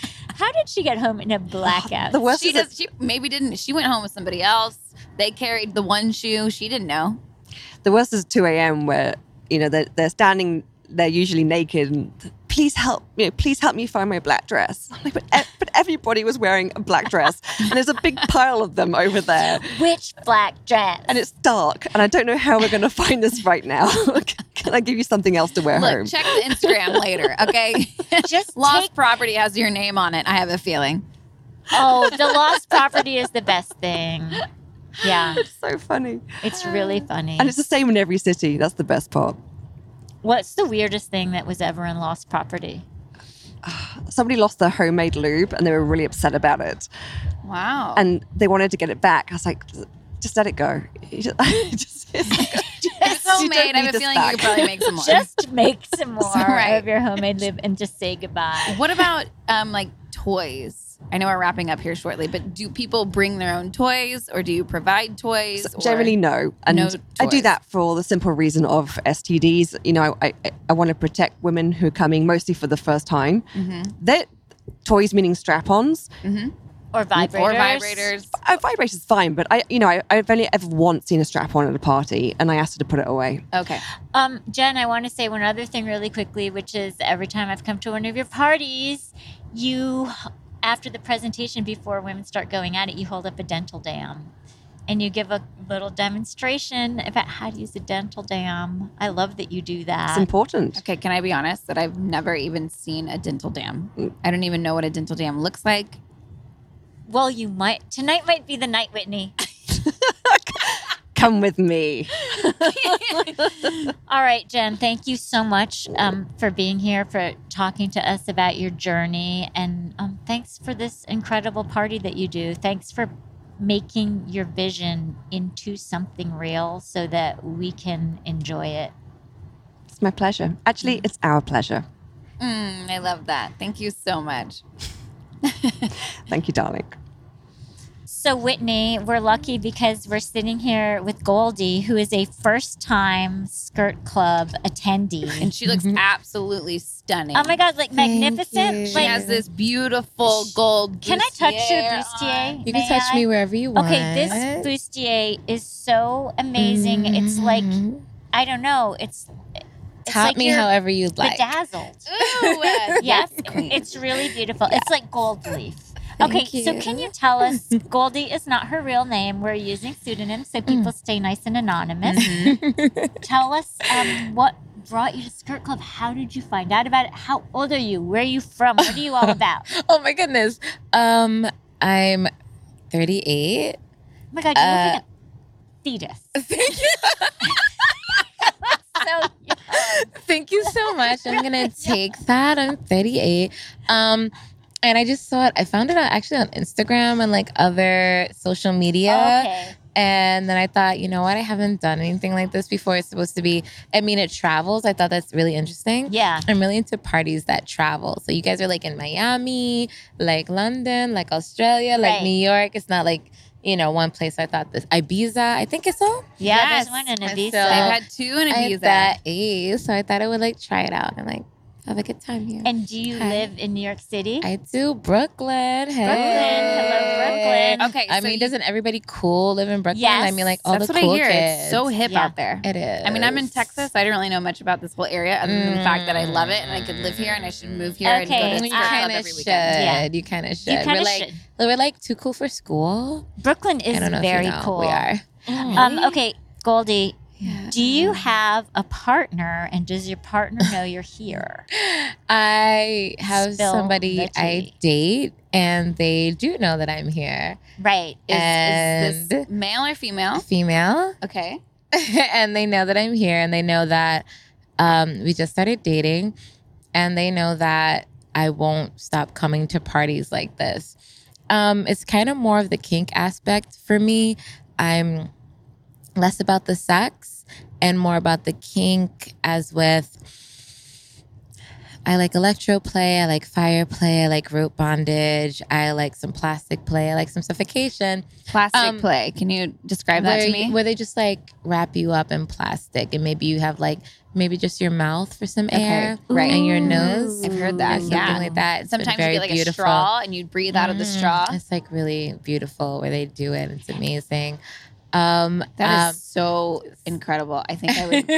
How did she get home in a blackout? the worst She is that does. She maybe didn't. She went home with somebody else. They carried the one shoe. She didn't know. the worst is 2 a.m. where you know they're, they're standing they're usually naked and please help you know please help me find my black dress I'm like, but, e- but everybody was wearing a black dress and there's a big pile of them over there Which black dress? and it's dark and I don't know how we're going to find this right now can I give you something else to wear Look, home check the Instagram later. Okay. just Lost take. property has your name on it. I have a feeling. Oh, the lost property is the best thing. Yeah, it's so funny it's really funny. and it's the same in every city that's the best part What's the weirdest thing that was ever in lost property? somebody lost their homemade lube and they were really upset about it Wow. and they wanted to get it back I was like just let it go just, just, it's like- if it's you don't homemade, I have a feeling back. you could probably make some more. Just make some more Right. of your homemade lube and just say goodbye. What about um like toys? I know we're wrapping up here shortly, but do people bring their own toys or do you provide toys? So generally, no. And no I do that for the simple reason of STDs. You know, I, I, I want to protect women who are coming mostly for the first time. Mhm. That toys meaning strap-ons. Or vibrators. or vibrators. A vibrator is fine, but I, you know, I, I've only ever once seen a strap-on at a party, and I asked her to put it away. Okay. Um, Jen, I want to say one other thing really quickly, which is every time I've come to one of your parties, you, after the presentation, before women start going at it, you hold up a dental dam. And you give a little demonstration about how to use a dental dam. I love that you do that. It's important. Okay, can I be honest that I've never even seen a dental dam? Mm. I don't even know what a dental dam looks like. Well, you might. Tonight might be the night, Whitney. Come with me. All right, Jen, thank you so much um, for being here, for talking to us about your journey. And um, thanks for this incredible party that you do. Thanks for making your vision into something real so that we can enjoy it. It's my pleasure. Actually, it's our pleasure. Mm, I love that. Thank you so much. Thank you, darling. So, Whitney, we're lucky because we're sitting here with Goldie, who is a first time skirt club attendee. And she looks absolutely stunning. oh my God, like Thank magnificent. you. She Like, has this beautiful gold. can I touch your bustier bustier? on. You May can touch I? me wherever you want. Okay, this bustier is so amazing. It's like Mhm. I don't know. It's it's Tap like me however you'd like. bedazzled. Ooh, yes, it's really beautiful. It's like gold leaf. Okay, Thank so can you tell us? Goldie is not her real name. We're using pseudonyms so people stay nice and anonymous. Tell us um, what brought you to Skirt Club. How did you find out about it? How old are you? Where are you from? What are you all about? oh my goodness. Um, I'm 38. Oh my God, you Uh, look like a fetus. Thank you. So Thank you so much. I'm gonna take that. I'm 38. Um, and I just saw it. I found it actually on Instagram and like other social media. Oh, okay. And then I thought, you know what? I haven't done anything like this before. It's supposed to be. I mean, it travels. I thought that's really interesting. Yeah. I'm really into parties that travel. So you guys are like in Miami, like London, like Australia, like Right. New York. It's not like you know one place. I thought this Ibiza. I think it's so. Yeah, Yes. there's one in Ibiza. so- I've had two in I had Ibiza. that age, so I thought I would like try it out and like have a good time here. and do you Hi. live in New York City? I do Brooklyn. Hey. Hello, Brooklyn. Okay, I so mean, you- doesn't everybody cool live in Brooklyn? Yes. I mean, like all That's the what cool I hear. kids. It's so hip Yeah. out there. It is. I mean, I'm in Texas. I don't really know much about this whole area other than the fact that I love it and I could live here and I should move here and Okay, go I to the you kind club of every should. weekend. Yeah. You kind of should. You we're kind of like should. we're like too cool for school. Brooklyn is I don't know very if you know. cool. We are. Um, okay, Goldie, Yeah. Do you have a partner and does your partner know you're here? I have Spill somebody I date, and they do know that I'm here. Right. Is, is this And- male or female? Female, Okay. and they know that I'm here, and they know that um, we just started dating, and they know that I won't stop coming to parties like this. Um, it's kind of more of the kink aspect for me. I'm less about the sex and more about the kink, as with I like electro play, I like fire play, I like rope bondage, I like some plastic play, I like some suffocation. Plastic Um, play. Can you describe that to me? you- where they just like wrap you up in plastic and maybe you have like maybe just your mouth for some air right. and your nose. I've heard that. something Yeah. like that. It's Sometimes you get like beautiful. a straw and you breathe out of the Mm, straw. It's like really beautiful where they do it. It's amazing. Um, That is so incredible. I think I would.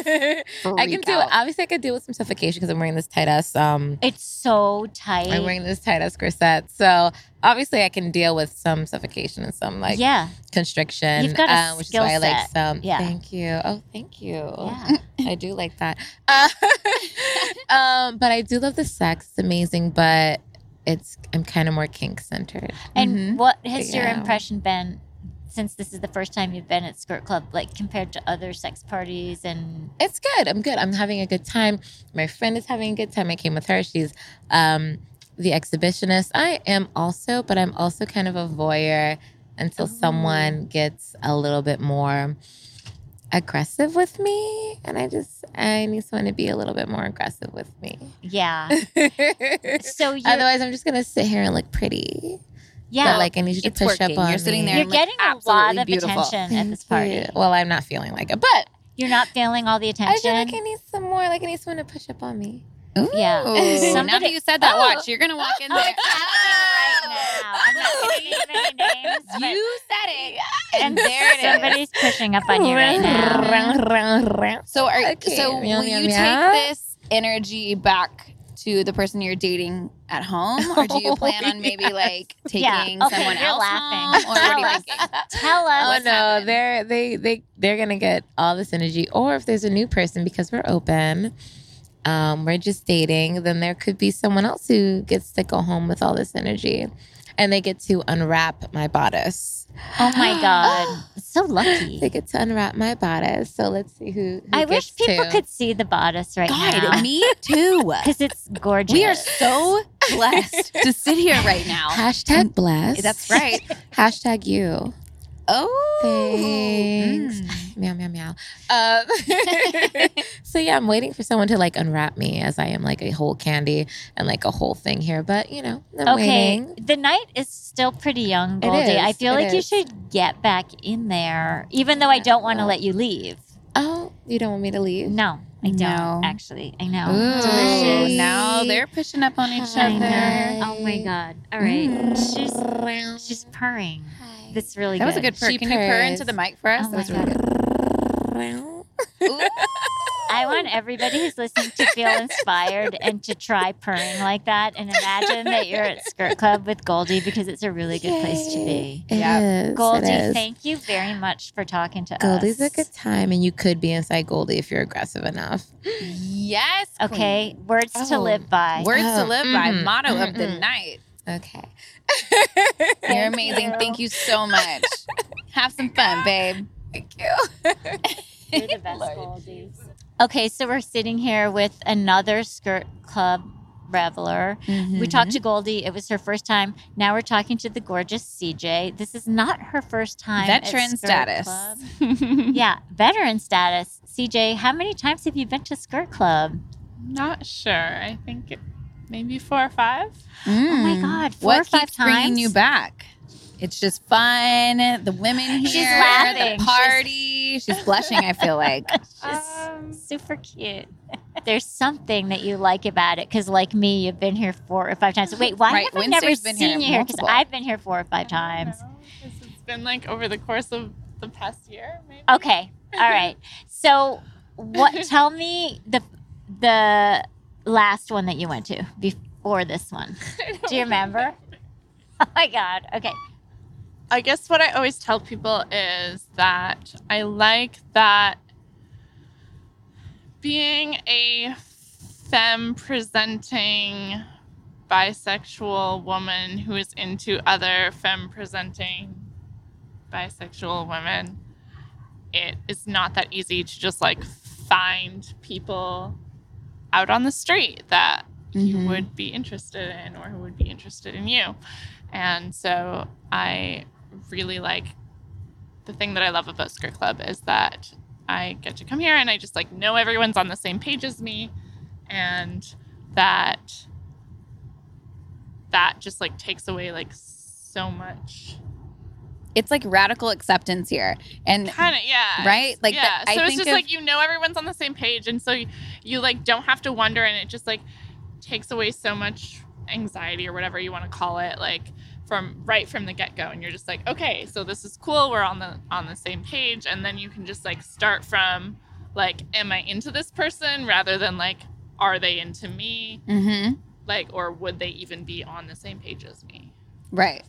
um, I can do out. it. Obviously, I could deal with some suffocation because I'm wearing this tight ass. Um, It's so tight. I'm wearing this tight ass corset, so obviously I can deal with some suffocation and some like yeah. constriction. You've got a uh, which is skill why I like some. Yeah. Thank you. Oh, thank you. Yeah. I do like that. Uh, um, but I do love the sex. It's amazing, but it's I'm kind of more kink centered. And Mhm. what has your impression been since this is the first time you've been at Skirt Club, like compared to other sex parties and It's good. I'm good. I'm having a good time. My friend is having a good time. I came with her. She's um, the exhibitionist. I am also, but I'm also kind of a voyeur until someone gets a little bit more aggressive with me, and I just I need someone to be a little bit more aggressive with me. yeah. So Otherwise, I'm just gonna sit here and look pretty. Yeah. But like, I need you to push working. up on You're sitting there you're and, like, getting a lot of beautiful. attention at this Thank party. you. Well, I'm not feeling like it, but You're not feeling all the I attention. feel like I need some more. Like I need someone to push up on me. Yeah. Ooh, now that you said that, Oh. watch. You're gonna walk in Oh, there. it's happening right. I'm not gonna name any names, You said it, and and there it is. somebody's pushing up on you right now. So are Okay, so will you take this energy back to the person you're dating at home, or do you Oh, plan on maybe like Yeah, taking okay, someone you're else laughing. home, or what are Tell you us. Tell us. Oh What's no, happening? they're they they they're gonna get all this energy. Or if there's a new person because we're open, um, we're just dating, then there could be someone else who gets to go home with all this energy, and they get to unwrap my bodice. Oh my god, so lucky. They get to unwrap my bodice. So let's see who. who I wish people to. could see the bodice right God, now me too. because it's gorgeous. We are so blessed to sit here right now. Hashtag blessed. That's right. Hashtag you. Oh, Thanks. Mm. Meow meow meow. Uh, so yeah, I'm waiting for someone to like unwrap me as I am like a whole candy and like a whole thing here. But you know, I'm Okay, waiting. the night is still pretty young, Goldie. I feel it like you should get back in there, even though I don't want to let you leave. Oh, you don't want me to leave? No, I don't No. actually. I know. Ooh, Delicious. now they're pushing up on each I other. Oh my god! All right, she's she's purring. That's really That was a good purr. She Can you purr purrs. into the mic for us? Oh that my was really God. good. I want everybody who's listening to feel inspired and to try purring like that and imagine that you're at Skirt Club with Goldie because it's a really good place to be. Yeah. Goldie, is. thank you very much for talking to Goldie's us. Goldie's a good time, and you could be inside Goldie if you're aggressive enough. Yes. Okay, words to Oh, live by. Words to Oh, live by. mhm, Motto of the mhm. night. Okay. You're amazing. you. Thank you so much. Have some fun, babe. Thank you. You're the best Goldies. Okay, so we're sitting here with another Skirt Club reveler. We talked Mm-hmm. to Goldie. It was her first time. Now we're talking to the gorgeous CJ. This is not her first time. at veteran Skirt status. Club. Yeah, veteran status. CJ, how many times have you been to Skirt Club? Not sure. I think it, maybe four or five. Oh my Mm. God, four what or five keeps bringing you back? It's just fun. The women here, She's laughing. the party. She's, blushing. I feel like. She's Um, super cute. There's something that you like about it because, like me, you've been here four or five times. Wait, why Right, have I never been here seen you here? Because. I've been here four or five times. I know. It's it's been like over the course of the past year, maybe. Okay. All right. So, what? Tell me the the last one that you went to before this one. Do you remember? Oh my God. Okay. I guess what I always tell people is that I like that being a femme presenting bisexual woman who is into other femme presenting bisexual women, it is not that easy to just like find people out on the street that you Mhm. would be interested in or who would be interested in you. And so I really like the thing that I love about Skirt Club is that I get to come here and I just like know everyone's on the same page as me and that that just like takes away like so much It's like radical acceptance here. And kind of yeah Right? Like, yeah that- I so it's just of- like you know everyone's on the same page and so you, you like don't have to wonder and it just like takes away so much anxiety or whatever you want to call it like from right from the get-go and you're just like okay so this is cool we're on the on the same page and then you can just like start from like am i into this person rather than like are they into me Mhm. like or would they even be on the same page as me right.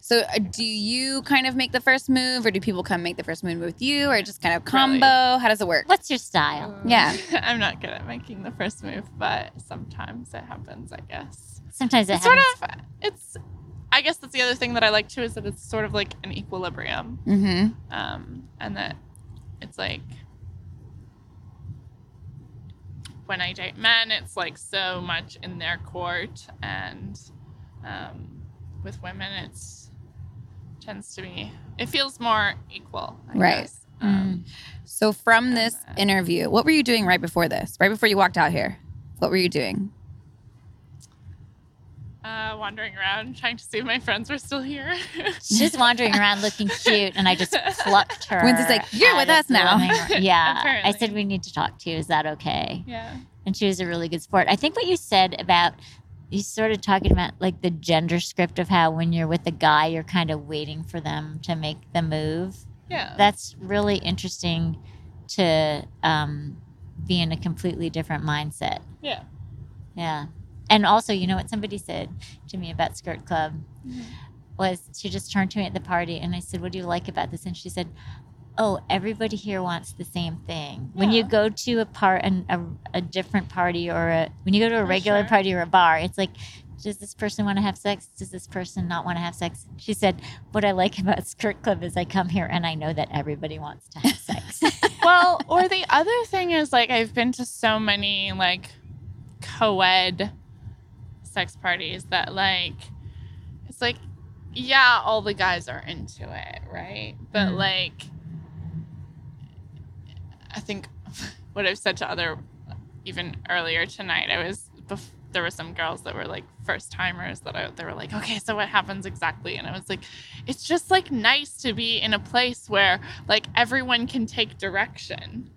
Say. So uh, do you kind of make the first move or do people come make the first move with you or just kind of Really. combo? How does it work? What's your style? Yeah. i'm not good at making the first move but sometimes it happens i guess Sometimes it it's sort of it's i guess that's the other thing that i like too is that it's sort of like an equilibrium Mhm. um, and that it's like when i date men it's like so much in their court and um, with women it's tends to be it feels more equal I Right. guess. um, So from this uh, interview, what were you doing right before this? Right before you walked out here? What were you doing? uh, wandering around trying to see if my friends were still here She's wandering around looking cute, and I just plucked her. Wynn's like, "You're with us now." living room. Yeah, I said we need to talk to you. Is that okay? yeah And she was a really good sport. I think what you said about you sort of talking about like the gender script of how when you're with a guy, you're kind of waiting for them to make the move. yeah That's really interesting to um, be in a completely different mindset. yeah Yeah. And also, you know what somebody said to me about Skirt Club was she just turned to me at the party and I said, What do you like about this? And she said, Oh, everybody here wants the same thing. When you go to a part an, a, a different party or a when you go to a regular sure. party or a bar, it's like does this person want to have sex? Does this person not want to have sex? She said, What I like about Skirt Club is I come here and I know that everybody wants to have sex. well, or the other thing is like I've been to so many like co-ed sex parties that like it's like yeah, all the guys are into it, right? But Mhm. like I think what I've said to other even earlier tonight, I was bef- there were some girls that were like first timers that I, they were like, okay, so what happens exactly? And I was like, it's just like nice to be in a place where like everyone can take direction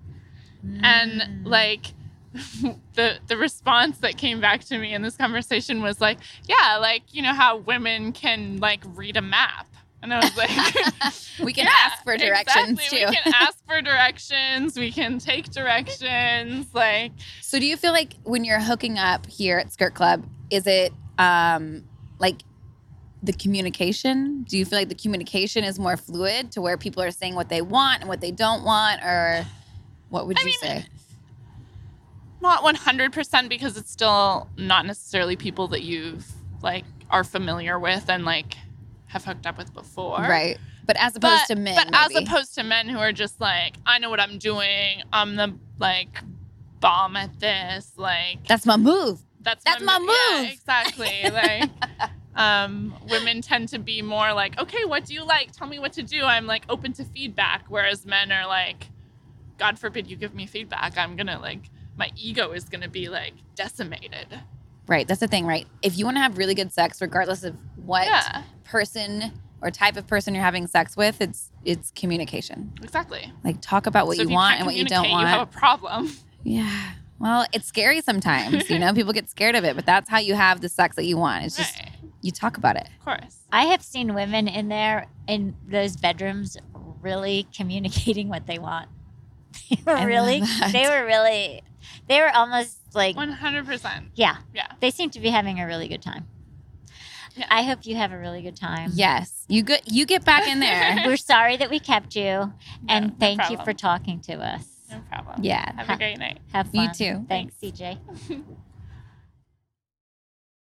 and Mm. like the the response that came back to me in this conversation was like yeah like you know how women can like read a map and i was like We can Yeah, ask for directions exactly. too. we can ask for directions we can take directions like So do you feel like when you're hooking up here at Skirt Club, is it um like the communication? Do you feel like the communication is more fluid to where people are saying what they want and what they don't want or what would I you mean, say? not 100% because it's still not necessarily people that you've like are familiar with and like have hooked up with before Right. But as opposed but, to men. But as opposed to men who are just like, I know what I'm doing. I'm the like bomb at this. Like That's my move. that's that's my yeah, move. exactly. like um, women tend to be more like, okay, what do you like? Tell me what to do. I'm like open to feedback, whereas men are like, God forbid you give me feedback. I'm gonna like my ego is gonna be like decimated. Right. That's the thing, right? If you want to have really good sex, regardless of what Yeah, person or type of person you're having sex with, it's it's communication. exactly. Like talk about what So you if want and what you don't want. You have a problem. yeah. Well, it's scary sometimes. You know, people get scared of it, but that's how you have the sex that you want. It's just right. you talk about it. Of course. I have seen women in there in those bedrooms really communicating what they want. They were really, they were really, they were almost like, One hundred percent. yeah, Yeah. they seem to be having a really good time. I hope you have a really good time. Yes. You get you get back in there. We're sorry that we kept you, and no thank you for talking to us. No problem. problem. Yeah. Have a great night. Have fun. You too. Thanks, CJ.